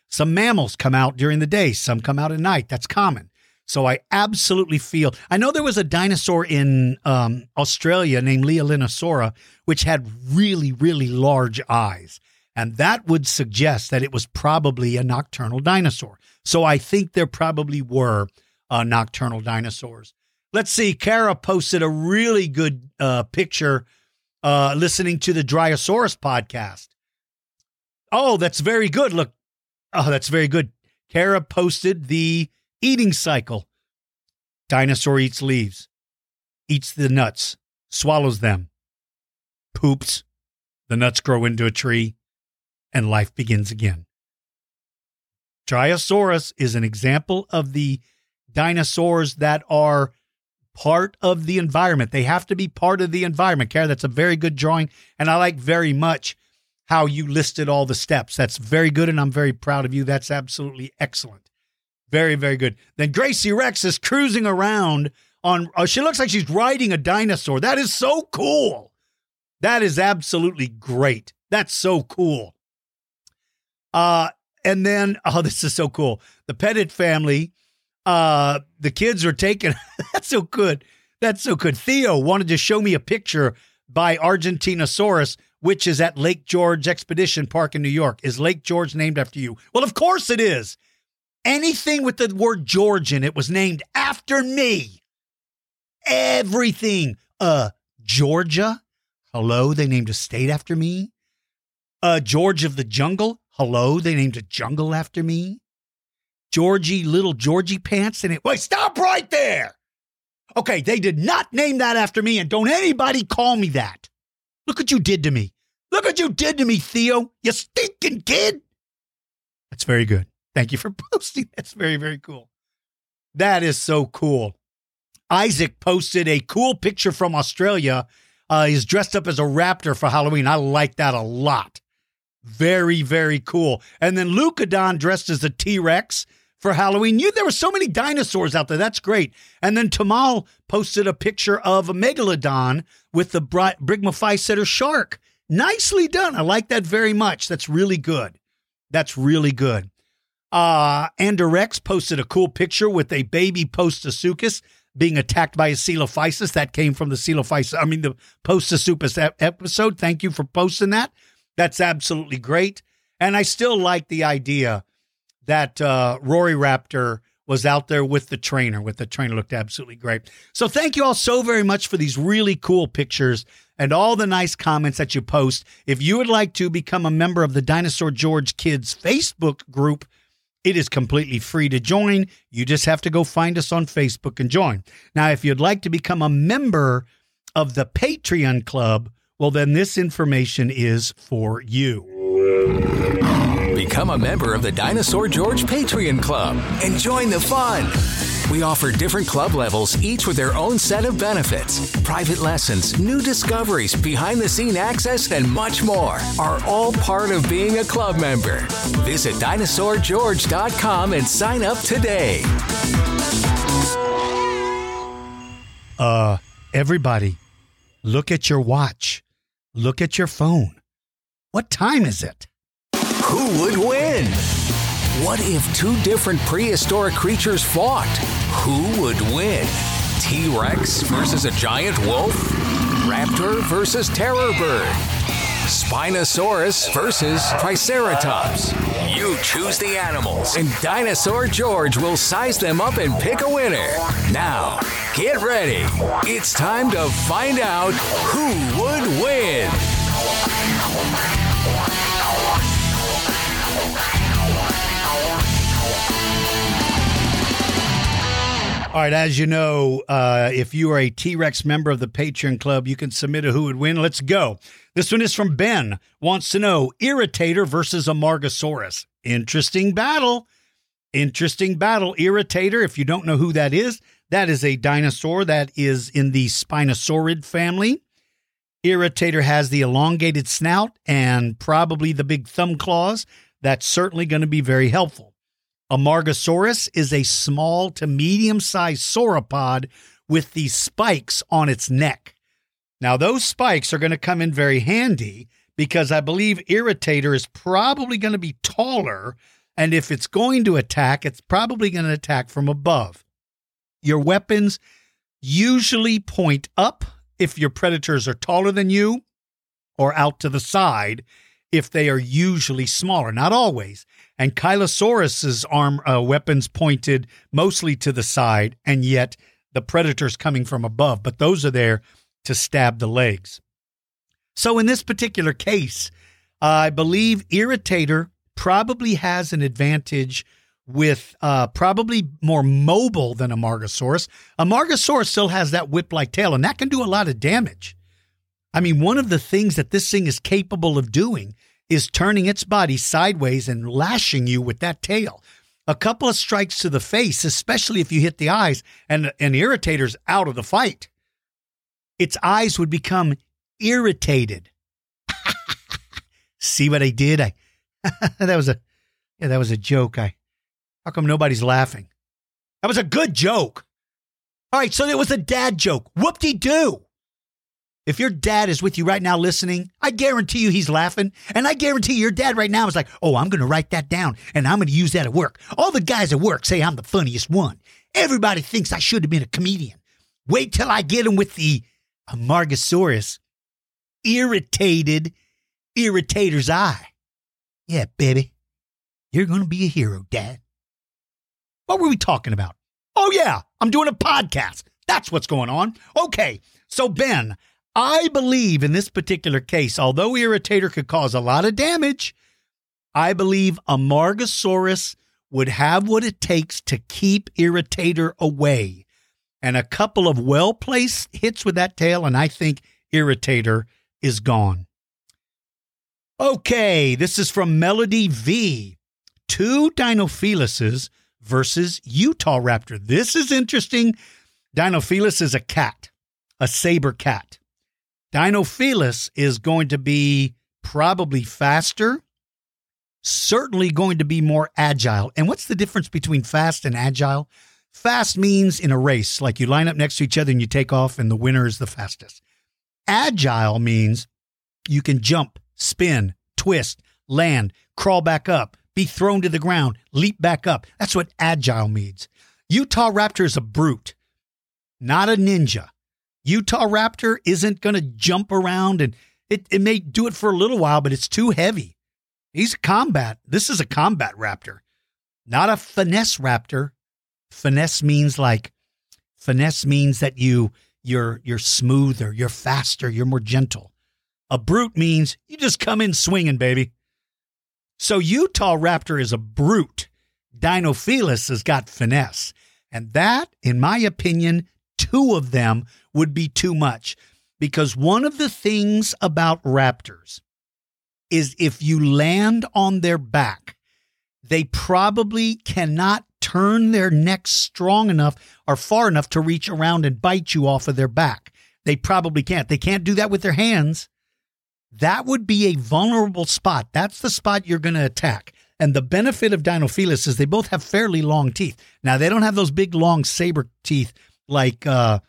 Some mammals come out during the day, some come out at night. That's common. So I absolutely feel. I know there was a dinosaur in um, Australia named Leaellynasaura, which had really, really large eyes. And that would suggest that it was probably a nocturnal dinosaur. So I think there probably were uh, nocturnal dinosaurs. Let's see. Kara posted a really good uh, picture uh, listening to the Dryosaurus podcast. Oh, that's very good. Look. Oh, that's very good. Kara posted the eating cycle. Dinosaur eats leaves, eats the nuts, swallows them, poops. The nuts grow into a tree, and life begins again. Dryosaurus is an example of the dinosaurs that are part of the environment. They have to be part of the environment. Kara, that's a very good drawing. And I like very much how you listed all the steps. That's very good. And I'm very proud of you. That's absolutely excellent. Very, very good. Then Gracie Rex is cruising around on, oh, she looks like she's riding a dinosaur. That is so cool. That is absolutely great. That's so cool. Uh, and then, oh, this is so cool. The Pettit family uh, the kids are taking. that's so good. That's so good. Theo wanted to show me a picture by Argentinosaurus, which is at Lake George Expedition Park in New York. Is Lake George named after you? Well, of course it is. Anything with the word George in it was named after me. Everything. Uh, Georgia. Hello, they named a state after me. Uh, George of the Jungle. Hello, they named a jungle after me. Georgie, little Georgie pants in it. Wait, stop right there. Okay, they did not name that after me, and don't anybody call me that. Look what you did to me. Look what you did to me, Theo. You stinking kid. That's very good. Thank you for posting. That's very, very cool. That is so cool. Isaac posted a cool picture from Australia. Uh, he's dressed up as a raptor for Halloween. I like that a lot. Very, very cool. And then Lucadon dressed as a T Rex for Halloween. You there were so many dinosaurs out there. That's great. And then Tamal posted a picture of a megalodon with the Brygmophyseter shark. Nicely done. I like that very much. That's really good. That's really good. Uh, Rex posted a cool picture with a baby Postosuchus being attacked by a Coelophysis. That came from the Coelophysis, I mean, the Postosuchus episode. Thank you for posting that. That's absolutely great. And I still like the idea that uh, Rory Raptor was out there with the trainer, with the trainer looked absolutely great. So thank you all so very much for these really cool pictures and all the nice comments that you post. If you would like to become a member of the Dinosaur George Kids Facebook group, it is completely free to join. You just have to go find us on Facebook and join. Now, if you'd like to become a member of the Patreon Club, well, then this information is for you. Become a member of the Dinosaur George Patreon Club and join the fun. We offer different club levels, each with their own set of benefits. Private lessons, new discoveries, behind the scene access, and much more are all part of being a club member. Visit dinosaurgeorge.com and sign up today. Uh, everybody, look at your watch. Look at your phone. What time is it? Who would win? What if two different prehistoric creatures fought? Who would win? T Rex versus a giant wolf? Raptor versus terror bird? Spinosaurus versus Triceratops? You choose the animals, and Dinosaur George will size them up and pick a winner. Now, get ready. It's time to find out who would win. All right, as you know, uh, if you are a T Rex member of the Patreon Club, you can submit a who would win. Let's go. This one is from Ben. Wants to know Irritator versus Amargasaurus. Interesting battle. Interesting battle. Irritator, if you don't know who that is, that is a dinosaur that is in the Spinosaurid family. Irritator has the elongated snout and probably the big thumb claws. That's certainly going to be very helpful. Amargasaurus is a small to medium sized sauropod with these spikes on its neck. Now, those spikes are going to come in very handy because I believe Irritator is probably going to be taller. And if it's going to attack, it's probably going to attack from above. Your weapons usually point up if your predators are taller than you, or out to the side if they are usually smaller, not always. Ankylosaurus's arm uh, weapons pointed mostly to the side, and yet the predator's coming from above, but those are there to stab the legs. So in this particular case, uh, I believe Irritator probably has an advantage with uh, probably more mobile than Amargasaurus. A Margosaurus still has that whip like tail, and that can do a lot of damage. I mean, one of the things that this thing is capable of doing is turning its body sideways and lashing you with that tail. A couple of strikes to the face, especially if you hit the eyes, and an irritator's out of the fight. Its eyes would become irritated. See what I did? I that was a yeah, that was a joke. I how come nobody's laughing? That was a good joke. All right, so it was a dad joke. Whoop de doo. If your dad is with you right now listening, I guarantee you he's laughing. And I guarantee your dad right now is like, oh, I'm going to write that down and I'm going to use that at work. All the guys at work say I'm the funniest one. Everybody thinks I should have been a comedian. Wait till I get him with the Amargasaurus irritated irritator's eye. Yeah, baby. You're going to be a hero, dad. What were we talking about? Oh, yeah, I'm doing a podcast. That's what's going on. Okay, so Ben, I believe in this particular case, although Irritator could cause a lot of damage, I believe Amargasaurus would have what it takes to keep Irritator away. And a couple of well placed hits with that tail, and I think Irritator is gone. Okay, this is from Melody V. Two Dinofelises versus Utah Raptor. This is interesting. Dinofelis is a cat, a saber cat. Dinofelis is going to be probably faster, certainly going to be more agile. And what's the difference between fast and agile? Fast means in a race, like you line up next to each other and you take off, and the winner is the fastest. Agile means you can jump, spin, twist, land, crawl back up, be thrown to the ground, leap back up. That's what agile means. Utah Raptor is a brute, not a ninja. Utahraptor isn't going to jump around and it, it may do it for a little while, but it's too heavy. He's a combat. This is a combat raptor, not a finesse raptor. Finesse means like finesse means that you you're you're smoother, you're faster, you're more gentle. A brute means you just come in swinging, baby. So Utah raptor is a brute. Dinofelis has got finesse. And that, in my opinion, two of them would be too much. Because one of the things about raptors is if you land on their back, they probably cannot turn their necks strong enough or far enough to reach around and bite you off of their back. They probably can't. They can't do that with their hands. That would be a vulnerable spot. That's the spot you're going to attack. And the benefit of Dinofelis is they both have fairly long teeth. Now they don't have those big long saber teeth like uh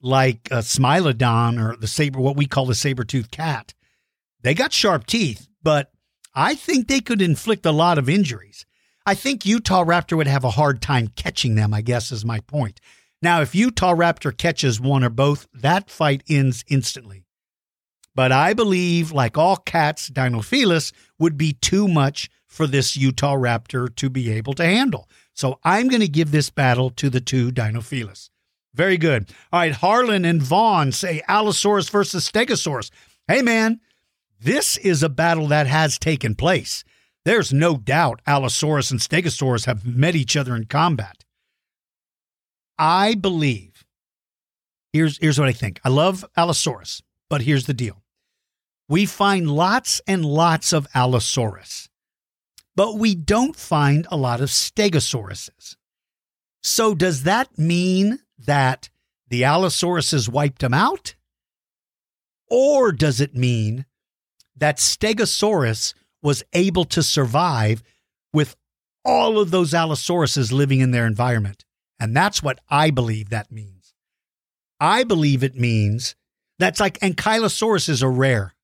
like uh, Smilodon or the saber what we call the saber-toothed cat. They got sharp teeth, but I think they could inflict a lot of injuries. I think Utah Raptor would have a hard time catching them, I guess is my point. Now, if Utah Raptor catches one or both, that fight ends instantly. But I believe, like all cats, Dinofelis would be too much for this Utah Raptor to be able to handle. So I'm going to give this battle to the two Dinofelis. Very good. All right, Harlan and Vaughn say Allosaurus versus Stegosaurus. Hey, man, this is a battle that has taken place. There's no doubt Allosaurus and Stegosaurus have met each other in combat. I believe, here's, here's what I think. I love Allosaurus, but here's the deal. We find lots and lots of Allosaurus, but we don't find a lot of Stegosauruses. So does that mean that the Allosaurus has wiped them out? Or does it mean that Stegosaurus was able to survive with all of those Allosauruses living in their environment? And that's what I believe that means. I believe it means that's like ankylosauruses are rare.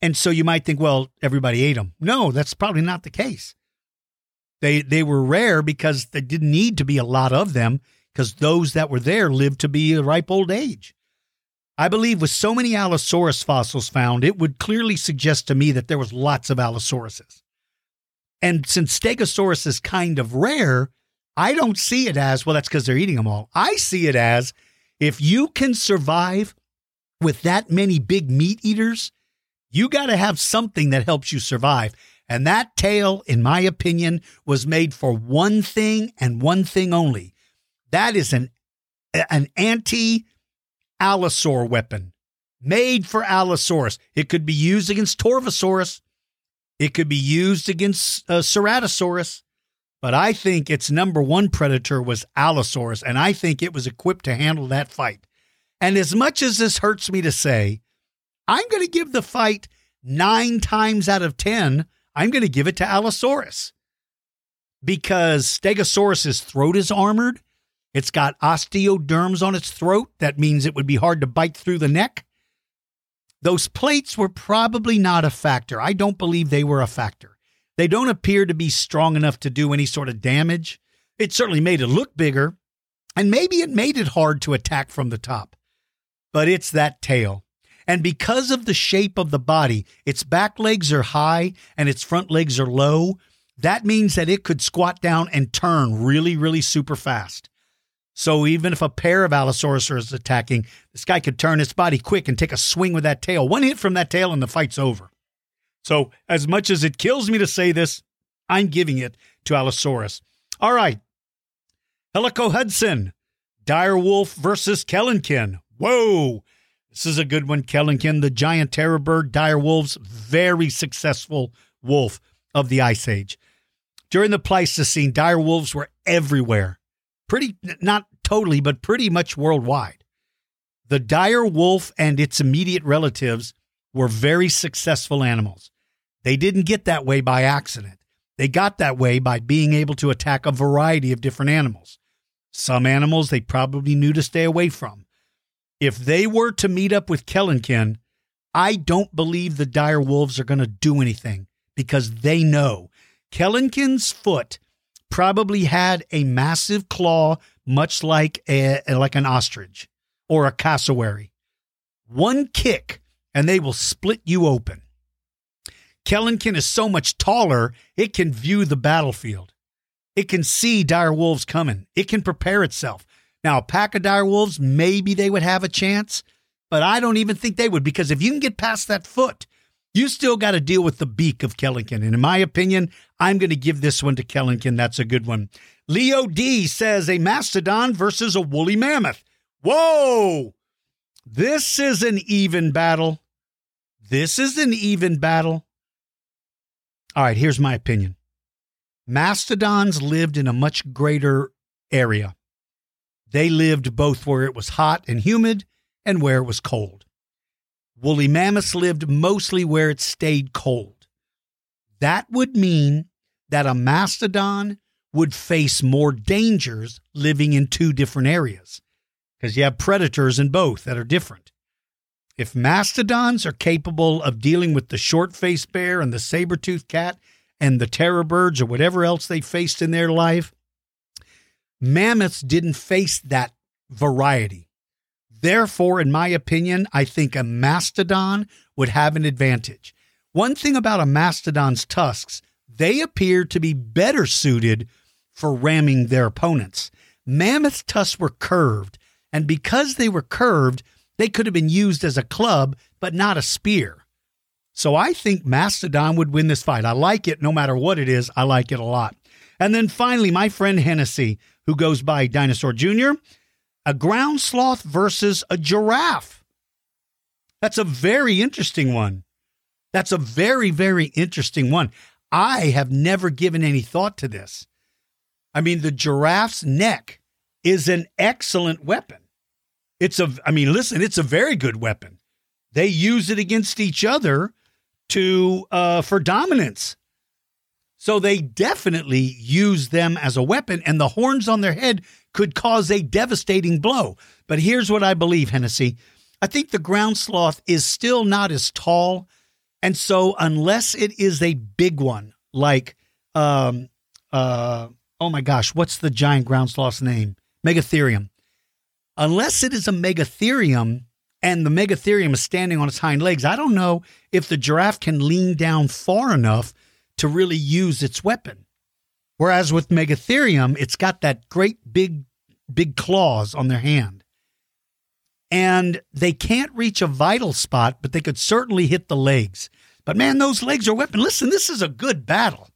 And so you might think, well, everybody ate them. No, that's probably not the case. They they were rare because there didn't need to be a lot of them because those that were there lived to be a ripe old age. I believe with so many Allosaurus fossils found, it would clearly suggest to me that there was lots of Allosauruses. And since Stegosaurus is kind of rare, I don't see it as, well, that's because they're eating them all. I see it as if you can survive with that many big meat eaters, you got to have something that helps you survive. And that tail, in my opinion, was made for one thing and one thing only. That is an an anti Allosaur weapon made for Allosaurus. It could be used against Torvosaurus. It could be used against uh, Ceratosaurus. But I think its number one predator was Allosaurus, and I think it was equipped to handle that fight. And as much as this hurts me to say, I'm going to give the fight nine times out of 10, I'm going to give it to Allosaurus because Stegosaurus's throat is armored it's got osteoderms on its throat. That means it would be hard to bite through the neck. Those plates were probably not a factor. I don't believe they were a factor. They don't appear to be strong enough to do any sort of damage. It certainly made it look bigger, and maybe it made it hard to attack from the top. But it's that tail. And because of the shape of the body, its back legs are high and its front legs are low. That means that it could squat down and turn really, really super fast. So even if a pair of Allosaurus is attacking, this guy could turn his body quick and take a swing with that tail. One hit from that tail and the fight's over. So as much as it kills me to say this, I'm giving it to Allosaurus. All right. Helico Hudson, Dire Wolf versus Kelenken. Whoa. This is a good one. Kelenken, the giant terror bird, dire wolves, very successful wolf of the Ice Age. During the Pleistocene, dire wolves were everywhere pretty, not totally, but pretty much worldwide. The dire wolf and its immediate relatives were very successful animals. They didn't get that way by accident. They got that way by being able to attack a variety of different animals. Some animals they probably knew to stay away from. If they were to meet up with Kelenken, I don't believe the dire wolves are going to do anything because they know Kelenken's foot probably had a massive claw, much like a, like an ostrich or a cassowary. One kick, and they will split you open. Kelenken is so much taller, it can view the battlefield. It can see dire wolves coming. It can prepare itself. Now, a pack of dire wolves, maybe they would have a chance, but I don't even think they would because if you can get past that foot, you still got to deal with the beak of Kelenken. And in my opinion, I'm going to give this one to Kelenken. That's a good one. Leo D says a mastodon versus a woolly mammoth. Whoa! This is an even battle. This is an even battle. All right, here's my opinion. Mastodons lived in a much greater area. They lived both where it was hot and humid and where it was cold. Woolly mammoths lived mostly where it stayed cold. That would mean that a mastodon would face more dangers living in two different areas because you have predators in both that are different. If mastodons are capable of dealing with the short faced bear and the saber toothed cat and the terror birds or whatever else they faced in their life, mammoths didn't face that variety. Therefore, in my opinion, I think a mastodon would have an advantage. One thing about a mastodon's tusks, they appear to be better suited for ramming their opponents. Mammoth tusks were curved, and because they were curved, they could have been used as a club, but not a spear. So I think Mastodon would win this fight. I like it no matter what it is. I like it a lot. And then finally, my friend Hennessy, who goes by Dinosaur Jr., a ground sloth versus a giraffe. That's a very interesting one. That's a very, very interesting one. I have never given any thought to this. I mean, the giraffe's neck is an excellent weapon. It's a, I mean, listen, it's a very good weapon. They use it against each other to, uh, for dominance. So they definitely use them as a weapon, and the horns on their head could cause a devastating blow. But here's what I believe, Hennessy. I think the ground sloth is still not as tall. And so, unless it is a big one, like, um, uh, oh my gosh, what's the giant ground sloth's name? Megatherium unless it is a megatherium and the megatherium is standing on its hind legs, I don't know if the giraffe can lean down far enough to really use its weapon. Whereas with megatherium, it's got that great big, big claws on their hand. And they can't reach a vital spot, but they could certainly hit the legs. But man, those legs are weapon. Listen, this is a good battle.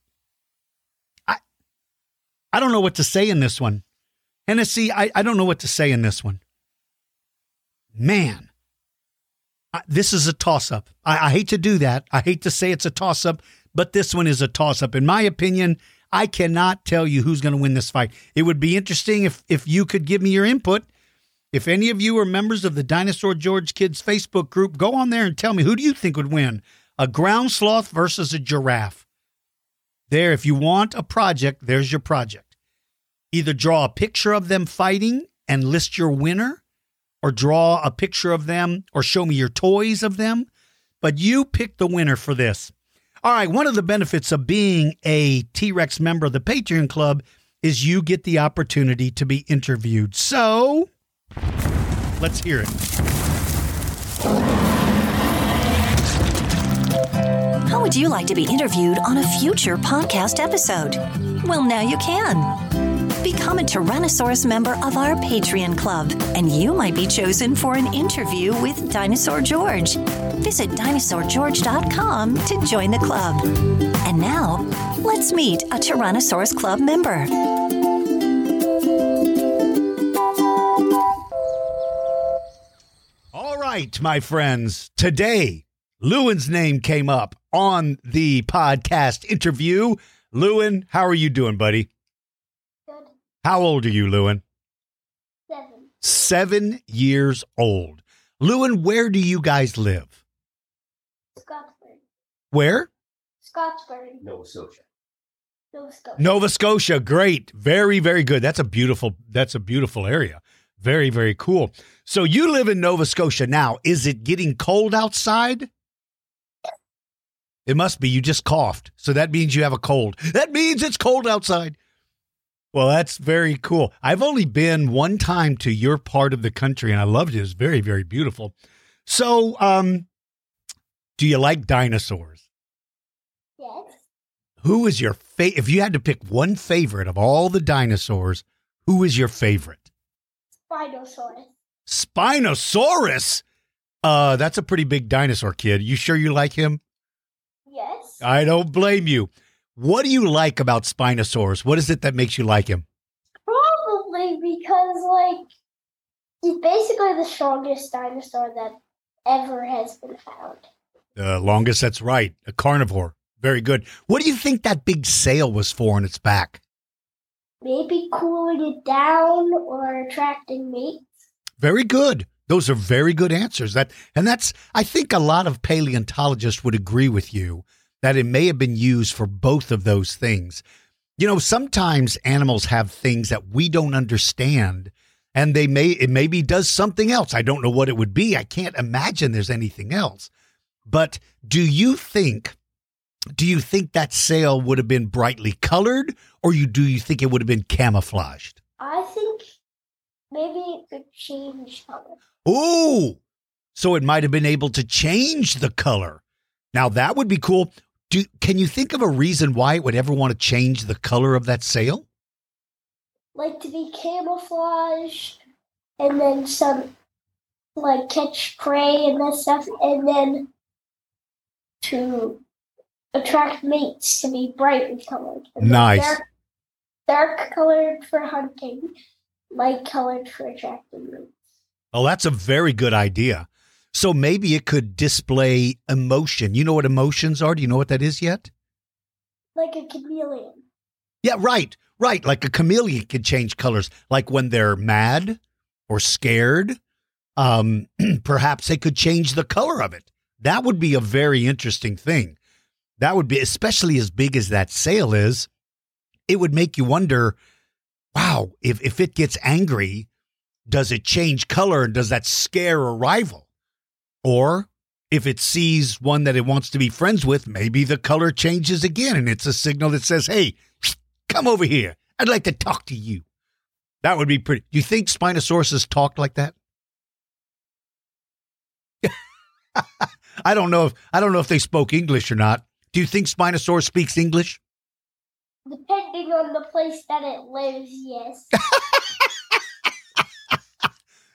I I don't know what to say in this one. Hennessy, I, I don't know what to say in this one. Man, I, this is a toss up. I, I hate to do that. I hate to say it's a toss up, but this one is a toss up. In my opinion, I cannot tell you who's going to win this fight. It would be interesting if, if you could give me your input. If any of you are members of the Dinosaur George Kids Facebook group, go on there and tell me who do you think would win? A ground sloth versus a giraffe. There, if you want a project, there's your project. Either draw a picture of them fighting and list your winner, or draw a picture of them or show me your toys of them. But you pick the winner for this. All right, one of the benefits of being a T Rex member of the Patreon Club is you get the opportunity to be interviewed. So let's hear it. How would you like to be interviewed on a future podcast episode? Well, now you can become a Tyrannosaurus member of our Patreon club, and you might be chosen for an interview with Dinosaur George. Visit dinosaurgeorge.com to join the club. And now, let's meet a Tyrannosaurus Club member. All right, my friends. Today, Lewin's name came up on the podcast interview. Lewin, how are you doing, buddy? How old are you, Lewin? Seven. Seven years old. Lewin, where do you guys live? Scottsburg. Where? Scottsburg. Nova Scotia. Nova Scotia. Nova Scotia. Great. Very, very good. That's a beautiful, that's a beautiful area. Very, very cool. So you live in Nova Scotia now. Is it getting cold outside? It must be. You just coughed. So that means you have a cold. That means it's cold outside. Well, that's very cool. I've only been one time to your part of the country and I loved it. It's very, very beautiful. So, um, do you like dinosaurs? Yes. Who is your favorite? If you had to pick one favorite of all the dinosaurs, who is your favorite? Spinosaurus. Spinosaurus. Uh, that's a pretty big dinosaur kid. You sure you like him? Yes. I don't blame you. What do you like about Spinosaurus? What is it that makes you like him? Probably because, like, he's basically the strongest dinosaur that ever has been found. The longest, that's right. A carnivore. Very good. What do you think that big sail was for on its back? Maybe cooling it down or attracting mates. Very good. Those are very good answers. That and that's I think a lot of paleontologists would agree with you that it may have been used for both of those things. You know, sometimes animals have things that we don't understand and they may it maybe does something else. I don't know what it would be. I can't imagine there's anything else. But do you think do you think that sail would have been brightly colored or you do you think it would have been camouflaged? I think maybe it could change color. Ooh. So it might have been able to change the color. Now that would be cool. Do can you think of a reason why it would ever want to change the color of that sail? Like to be camouflaged and then some like catch prey and that stuff and then to attract mates to be brightly colored. And then Nice. Dark, dark colored for hunting, light colored for attracting mates. Oh, that's a very good idea. So maybe it could display emotion. You know what emotions are? Do you know what that is yet? Like a chameleon. Yeah, right. Right. Like a chameleon can change colors. Like when they're mad or scared, um, perhaps they could change the color of it. That would be a very interesting thing. That would be, especially as big as that sail is, it would make you wonder wow, if, if it gets angry, does it change color and does that scare a rival? Or if it sees one that it wants to be friends with, maybe the color changes again and it's a signal that says, hey, come over here. I'd like to talk to you. That would be pretty. Do you think Spinosaurus talked like that? I don't know if I don't know if they spoke English or not. Do you think Spinosaurus speaks English? Depending on the place that it lives, yes.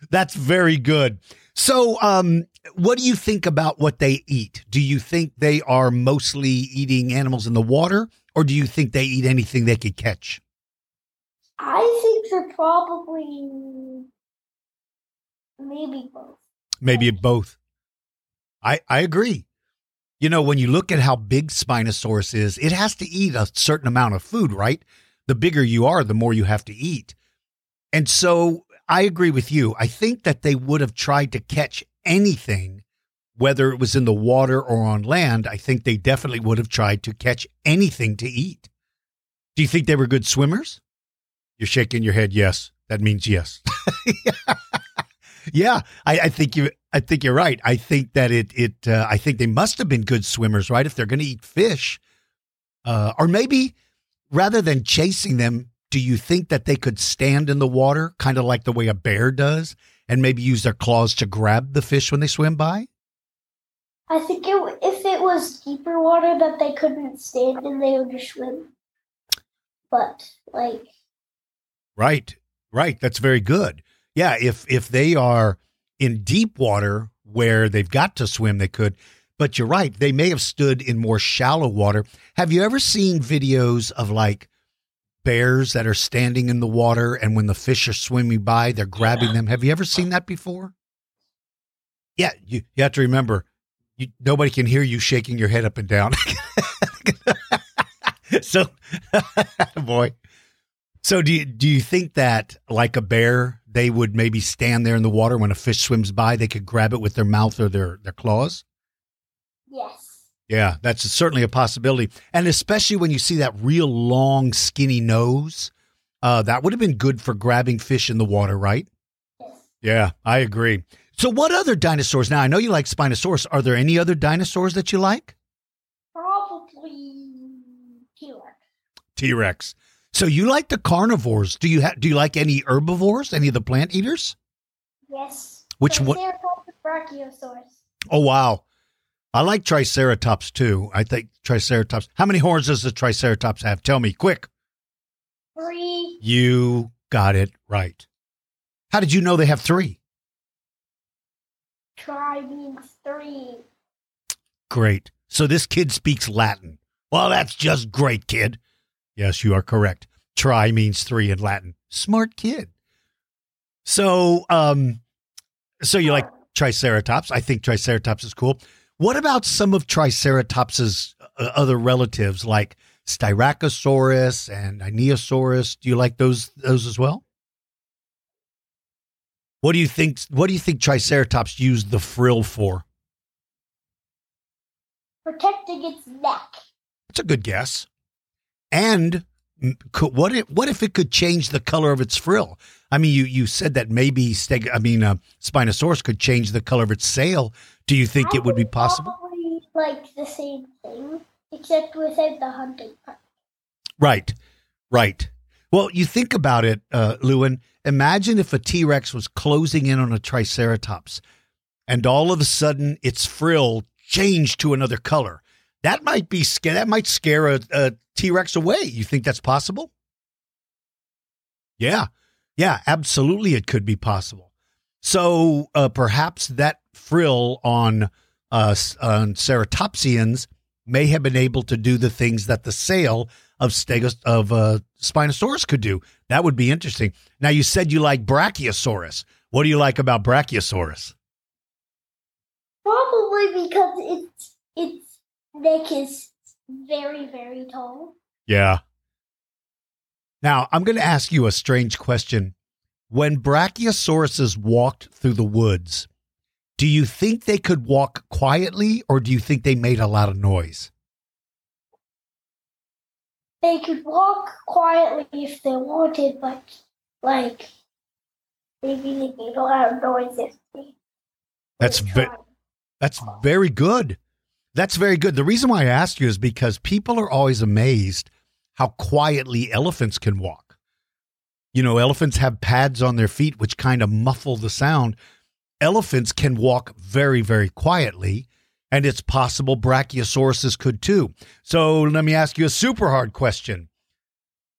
That's very good. So, um, what do you think about what they eat? Do you think they are mostly eating animals in the water, or do you think they eat anything they could catch? I think they're probably maybe both. Maybe both. I I agree. You know, when you look at how big Spinosaurus is, it has to eat a certain amount of food, right? The bigger you are, the more you have to eat. And so I agree with you. I think that they would have tried to catch anything, whether it was in the water or on land. I think they definitely would have tried to catch anything to eat. Do you think they were good swimmers? You're shaking your head. Yes. That means yes. yeah, I, I think you. I think you're right. I think that it. It. Uh, I think they must have been good swimmers, right? If they're going to eat fish, uh, or maybe rather than chasing them, do you think that they could stand in the water, kind of like the way a bear does, and maybe use their claws to grab the fish when they swim by? I think it, if it was deeper water that they couldn't stand in, they would just swim. But like, Right. Right. That's very good. Yeah, if if they are in deep water where they've got to swim, they could. But you're right. They may have stood in more shallow water. Have you ever seen videos of like bears that are standing in the water and when the fish are swimming by, they're grabbing them? Have you ever seen that before? Yeah, you, you have to remember, you, nobody can hear you shaking your head up and down. so, boy. So do you, do you think that like a bear, they would maybe stand there in the water when a fish swims by, they could grab it with their mouth or their, their claws? yes, Yeah, that's certainly a possibility. And especially when you see that real long, skinny nose, uh, that would have been good for grabbing fish in the water, right? Yeah, I agree. So, what other dinosaurs? Now, I know you like Spinosaurus. Are there any other dinosaurs that you like? Probably T-Rex. T Rex. So, you like the carnivores? Do you ha- do you like any herbivores? Any of the plant eaters? Yes. Which one? Brachiosaurus. Oh wow, I like Triceratops too. I think Triceratops. How many horns does the Triceratops have? Tell me quick. Three. You got it right. How did you know they have three? Tri means three. Great. So this kid speaks Latin. Well, that's just great, kid. Yes, you are correct. Tri means three in Latin. Smart kid. So, um, so you like Triceratops? I think Triceratops is cool. What about some of Triceratops's uh, other relatives like Styracosaurus and Einiosaurus. Do you like those those as well? What do you think? What do you think Triceratops used the frill for? Protecting its neck. That's a good guess. And could, what if what if it could change the color of its frill? I mean, you you said that maybe steg- I mean, uh, Spinosaurus could change the color of its sail. Do you think I it would be possible? Like the same thing, except without the hunting part. Right, right. Well, you think about it, uh, Lewin. Imagine if a T Rex was closing in on a Triceratops, and all of a sudden its frill changed to another color. That might be scare. That might scare a, a T Rex away. You think that's possible? Yeah, yeah, absolutely. It could be possible. So uh, perhaps that frill on uh, on ceratopsians may have been able to do the things that the sail of Stegos of uh, Spinosaurus could do. That would be interesting. Now you said you like Brachiosaurus. What do you like about Brachiosaurus? Probably because its its neck is very very tall. Yeah. Now I'm going to ask you a strange question. When Brachiosauruses walked through the woods, do you think they could walk quietly, or do you think they made a lot of noise? They could walk quietly if they wanted, but like maybe they made a lot of noise if they. That's ve- That's very good. That's very good. The reason why I asked you is because people are always amazed how quietly elephants can walk. You know, elephants have pads on their feet which kind of muffle the sound. Elephants can walk very, very quietly, and it's possible brachiosauruses could too. So let me ask you a super hard question.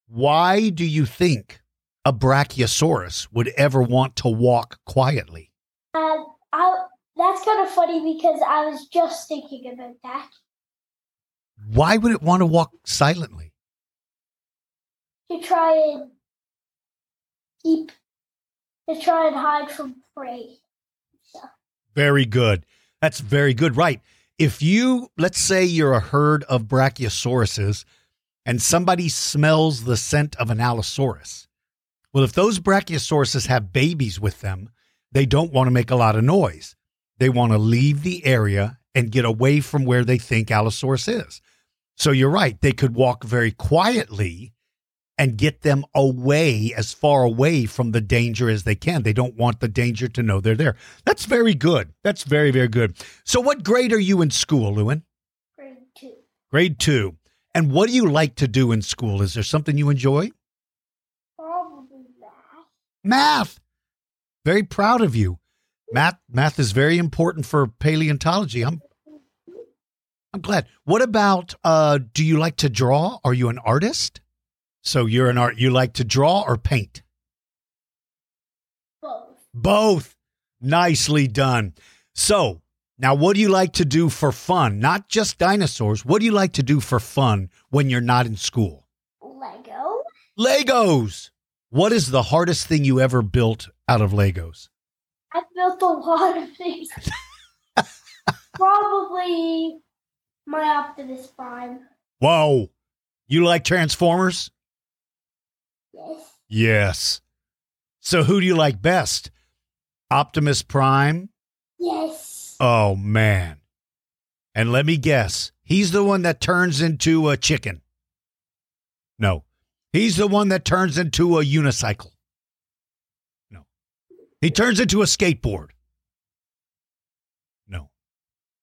Why do you think a brachiosaurus would ever want to walk quietly? Um, and I, that's kind of funny because I was just thinking about that. Why would it want to walk silently? To try and keep, to try and hide from prey. So, Very good. That's very good. Right. If you, let's say you're a herd of brachiosauruses and somebody smells the scent of an allosaurus. Well, if those brachiosauruses have babies with them, they don't want to make a lot of noise. They want to leave the area and get away from where they think allosaurus is. So you're right. They could walk very quietly and get them away as far away from the danger as they can. They don't want the danger to know they're there. That's very good. That's very, very good. So, what grade are you in school, Lewin? grade two. Grade two. And what do you like to do in school? Is there something you enjoy? Probably math. Math. Very proud of you. Math math is very important for paleontology. I'm I'm glad. What about uh do you like to draw? Are you an artist? So you're an art you like to draw or paint? Both. Both. Nicely done. So, now what do you like to do for fun? Not just dinosaurs. What do you like to do for fun when you're not in school? Lego. Legos. What is the hardest thing you ever built out of Legos? I built a lot of things. Probably my Optimus Prime. Whoa. You like Transformers? Yes. Yes. So who do you like best? Optimus Prime? Yes. Oh man. And let me guess, he's the one that turns into a chicken. No. He's the one that turns into a unicycle. He turns into a skateboard. No.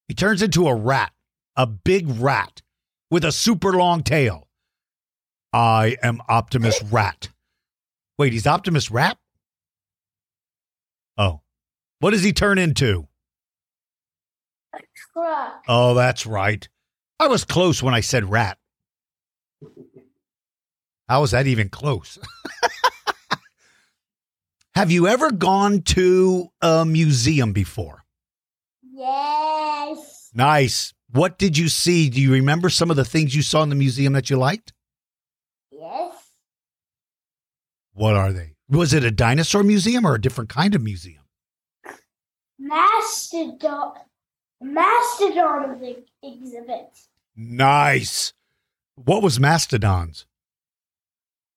He turns into a rat, a big rat with a super long tail. I am Optimus Rat. Wait, he's Optimus Rat? Oh. What does he turn into? A Truck. Oh, that's right. I was close when I said rat. How was that even close? Have you ever gone to a museum before? Yes. Nice. What did you see? Do you remember some of the things you saw in the museum that you liked? Yes. What are they? Was it a dinosaur museum or a different kind of museum? Mastodon. Mastodon exhibit. Nice. What was mastodons?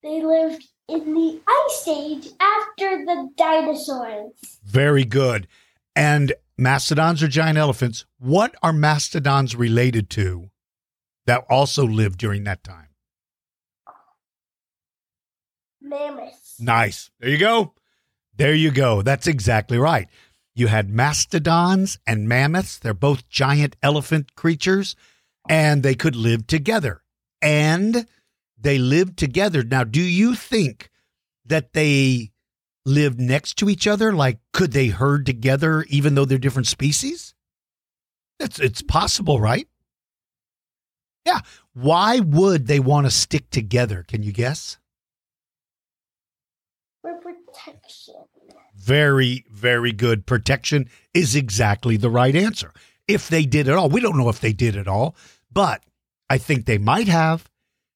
They lived in the ice age after the dinosaurs. Very good. And mastodons are giant elephants. What are mastodons related to that also lived during that time? Mammoths. Nice. There you go. There you go. That's exactly right. You had mastodons and mammoths. They're both giant elephant creatures and they could live together. And they lived together. Now, do you think that they lived next to each other? Like, could they herd together even though they're different species? It's, it's possible, right? Yeah. Why would they want to stick together? Can you guess? For protection. Very, very good. Protection is exactly the right answer. If they did it all, we don't know if they did it all, but I think they might have.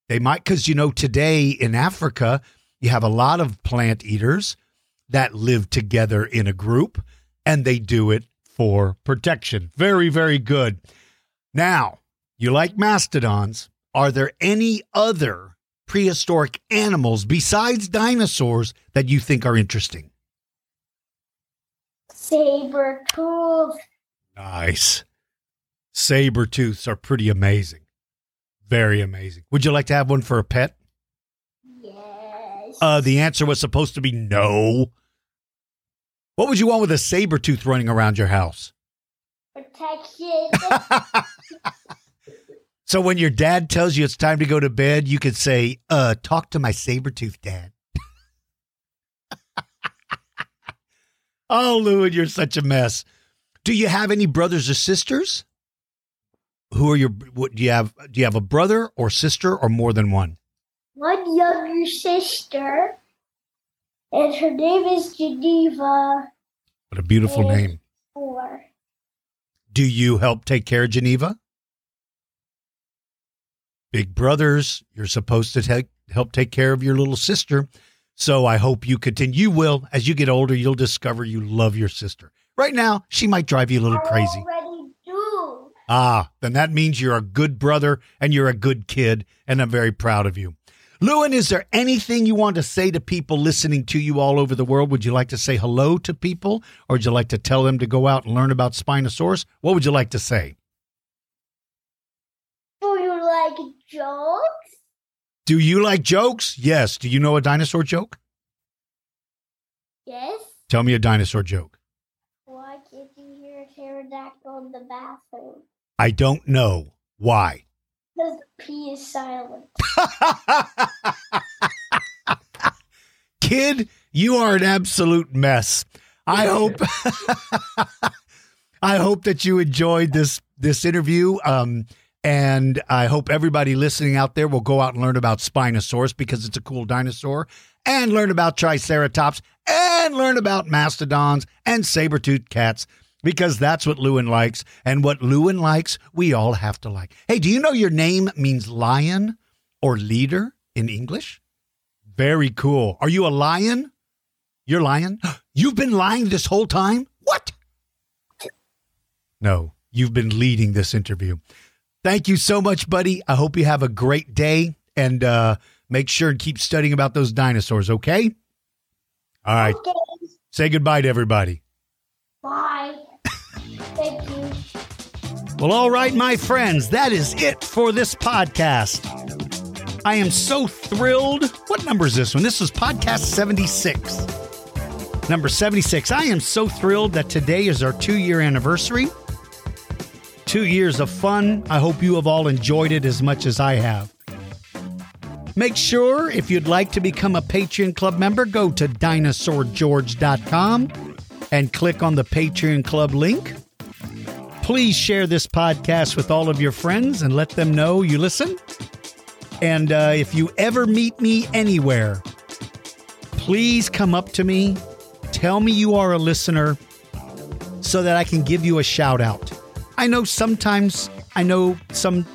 They might, because, you know, today in Africa, you have a lot of plant eaters that live together in a group and they do it for protection. Very, very good. Now, you like mastodons. Are there any other prehistoric animals besides dinosaurs that you think are interesting? Saber tooth. Nice. Saber tooths are pretty amazing. Very amazing. Would you like to have one for a pet? Yes. Uh, the answer was supposed to be no. What would you want with a saber tooth running around your house? protection. So when your dad tells you it's time to go to bed, you could say, uh, talk to my saber tooth dad. oh, Lewin, you're such a mess. Do you have any brothers or sisters? Who are your what do you have do you have a brother or sister or more than one? One younger sister, and her name is Geneva. What a beautiful name. Four. Do you help take care of Geneva? Big brothers, you're supposed to take, help take care of your little sister. So I hope you continue. You will. As you get older, you'll discover you love your sister. Right now, she might drive you a little I crazy. already. Ah, then that means you're a good brother and you're a good kid, and I'm very proud of you. Lewin, is there anything you want to say to people listening to you all over the world? Would you like to say hello to people, or would you like to tell them to go out and learn about Spinosaurus? What would you like to say? Do you like jokes? Do you like jokes? Yes. Do you know a dinosaur joke? Yes. Tell me a dinosaur joke. Why can't you hear a pterodactyl in the bathroom? I don't know. Why? Because the P is silent. Kid, you are an absolute mess. I hope I hope that you enjoyed this this interview. Um, and I hope everybody listening out there will go out and learn about Spinosaurus because it's a cool dinosaur, and learn about Triceratops, and learn about mastodons and saber-toothed cats because that's what Lewin likes. And what Lewin likes, we all have to like. Hey, do you know your name means lion or leader in English? Very cool. Are you a lion? You're lying? You've been lying this whole time? What? No, you've been leading this interview. Thank you so much, buddy. I hope you have a great day and uh, make sure and keep studying about those dinosaurs, okay? All right. Okay. Say goodbye to everybody. Bye. Thank you. Well, all right, my friends, that is it for this podcast. I am so thrilled. What number is this one? This is podcast 76. Number 76. I am so thrilled that today is our two year anniversary. Two years of fun. I hope you have all enjoyed it as much as I have. Make sure if you'd like to become a Patreon Club member, go to dinosaurgeorge.com and click on the Patreon Club link. Please share this podcast with all of your friends and let them know you listen. And uh, if you ever meet me anywhere, please come up to me, tell me you are a listener so that I can give you a shout out. I know sometimes, I know some,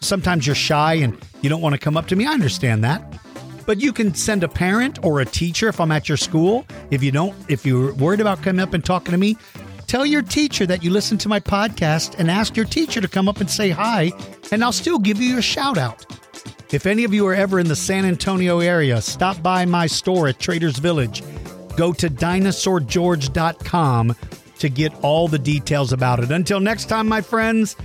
sometimes you're shy and you don't want to come up to me. I understand that. But you can send a parent or a teacher if I'm at your school. If you don't, if you're worried about coming up and talking to me, Tell your teacher that you listen to my podcast and ask your teacher to come up and say hi, and I'll still give you a shout out. If any of you are ever in the San Antonio area, stop by my store at Traders Village. Go to dinosaurgeorge.com to get all the details about it. Until next time, my friends,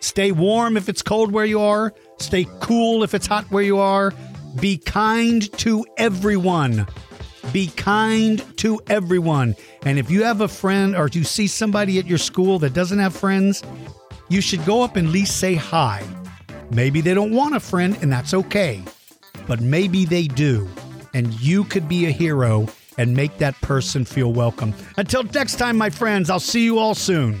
stay warm if it's cold where you are, stay cool if it's hot where you are, be kind to everyone. Be kind to everyone. And if you have a friend or you see somebody at your school that doesn't have friends, you should go up and at least say hi. Maybe they don't want a friend, and that's okay. But maybe they do. And you could be a hero and make that person feel welcome. Until next time, my friends, I'll see you all soon.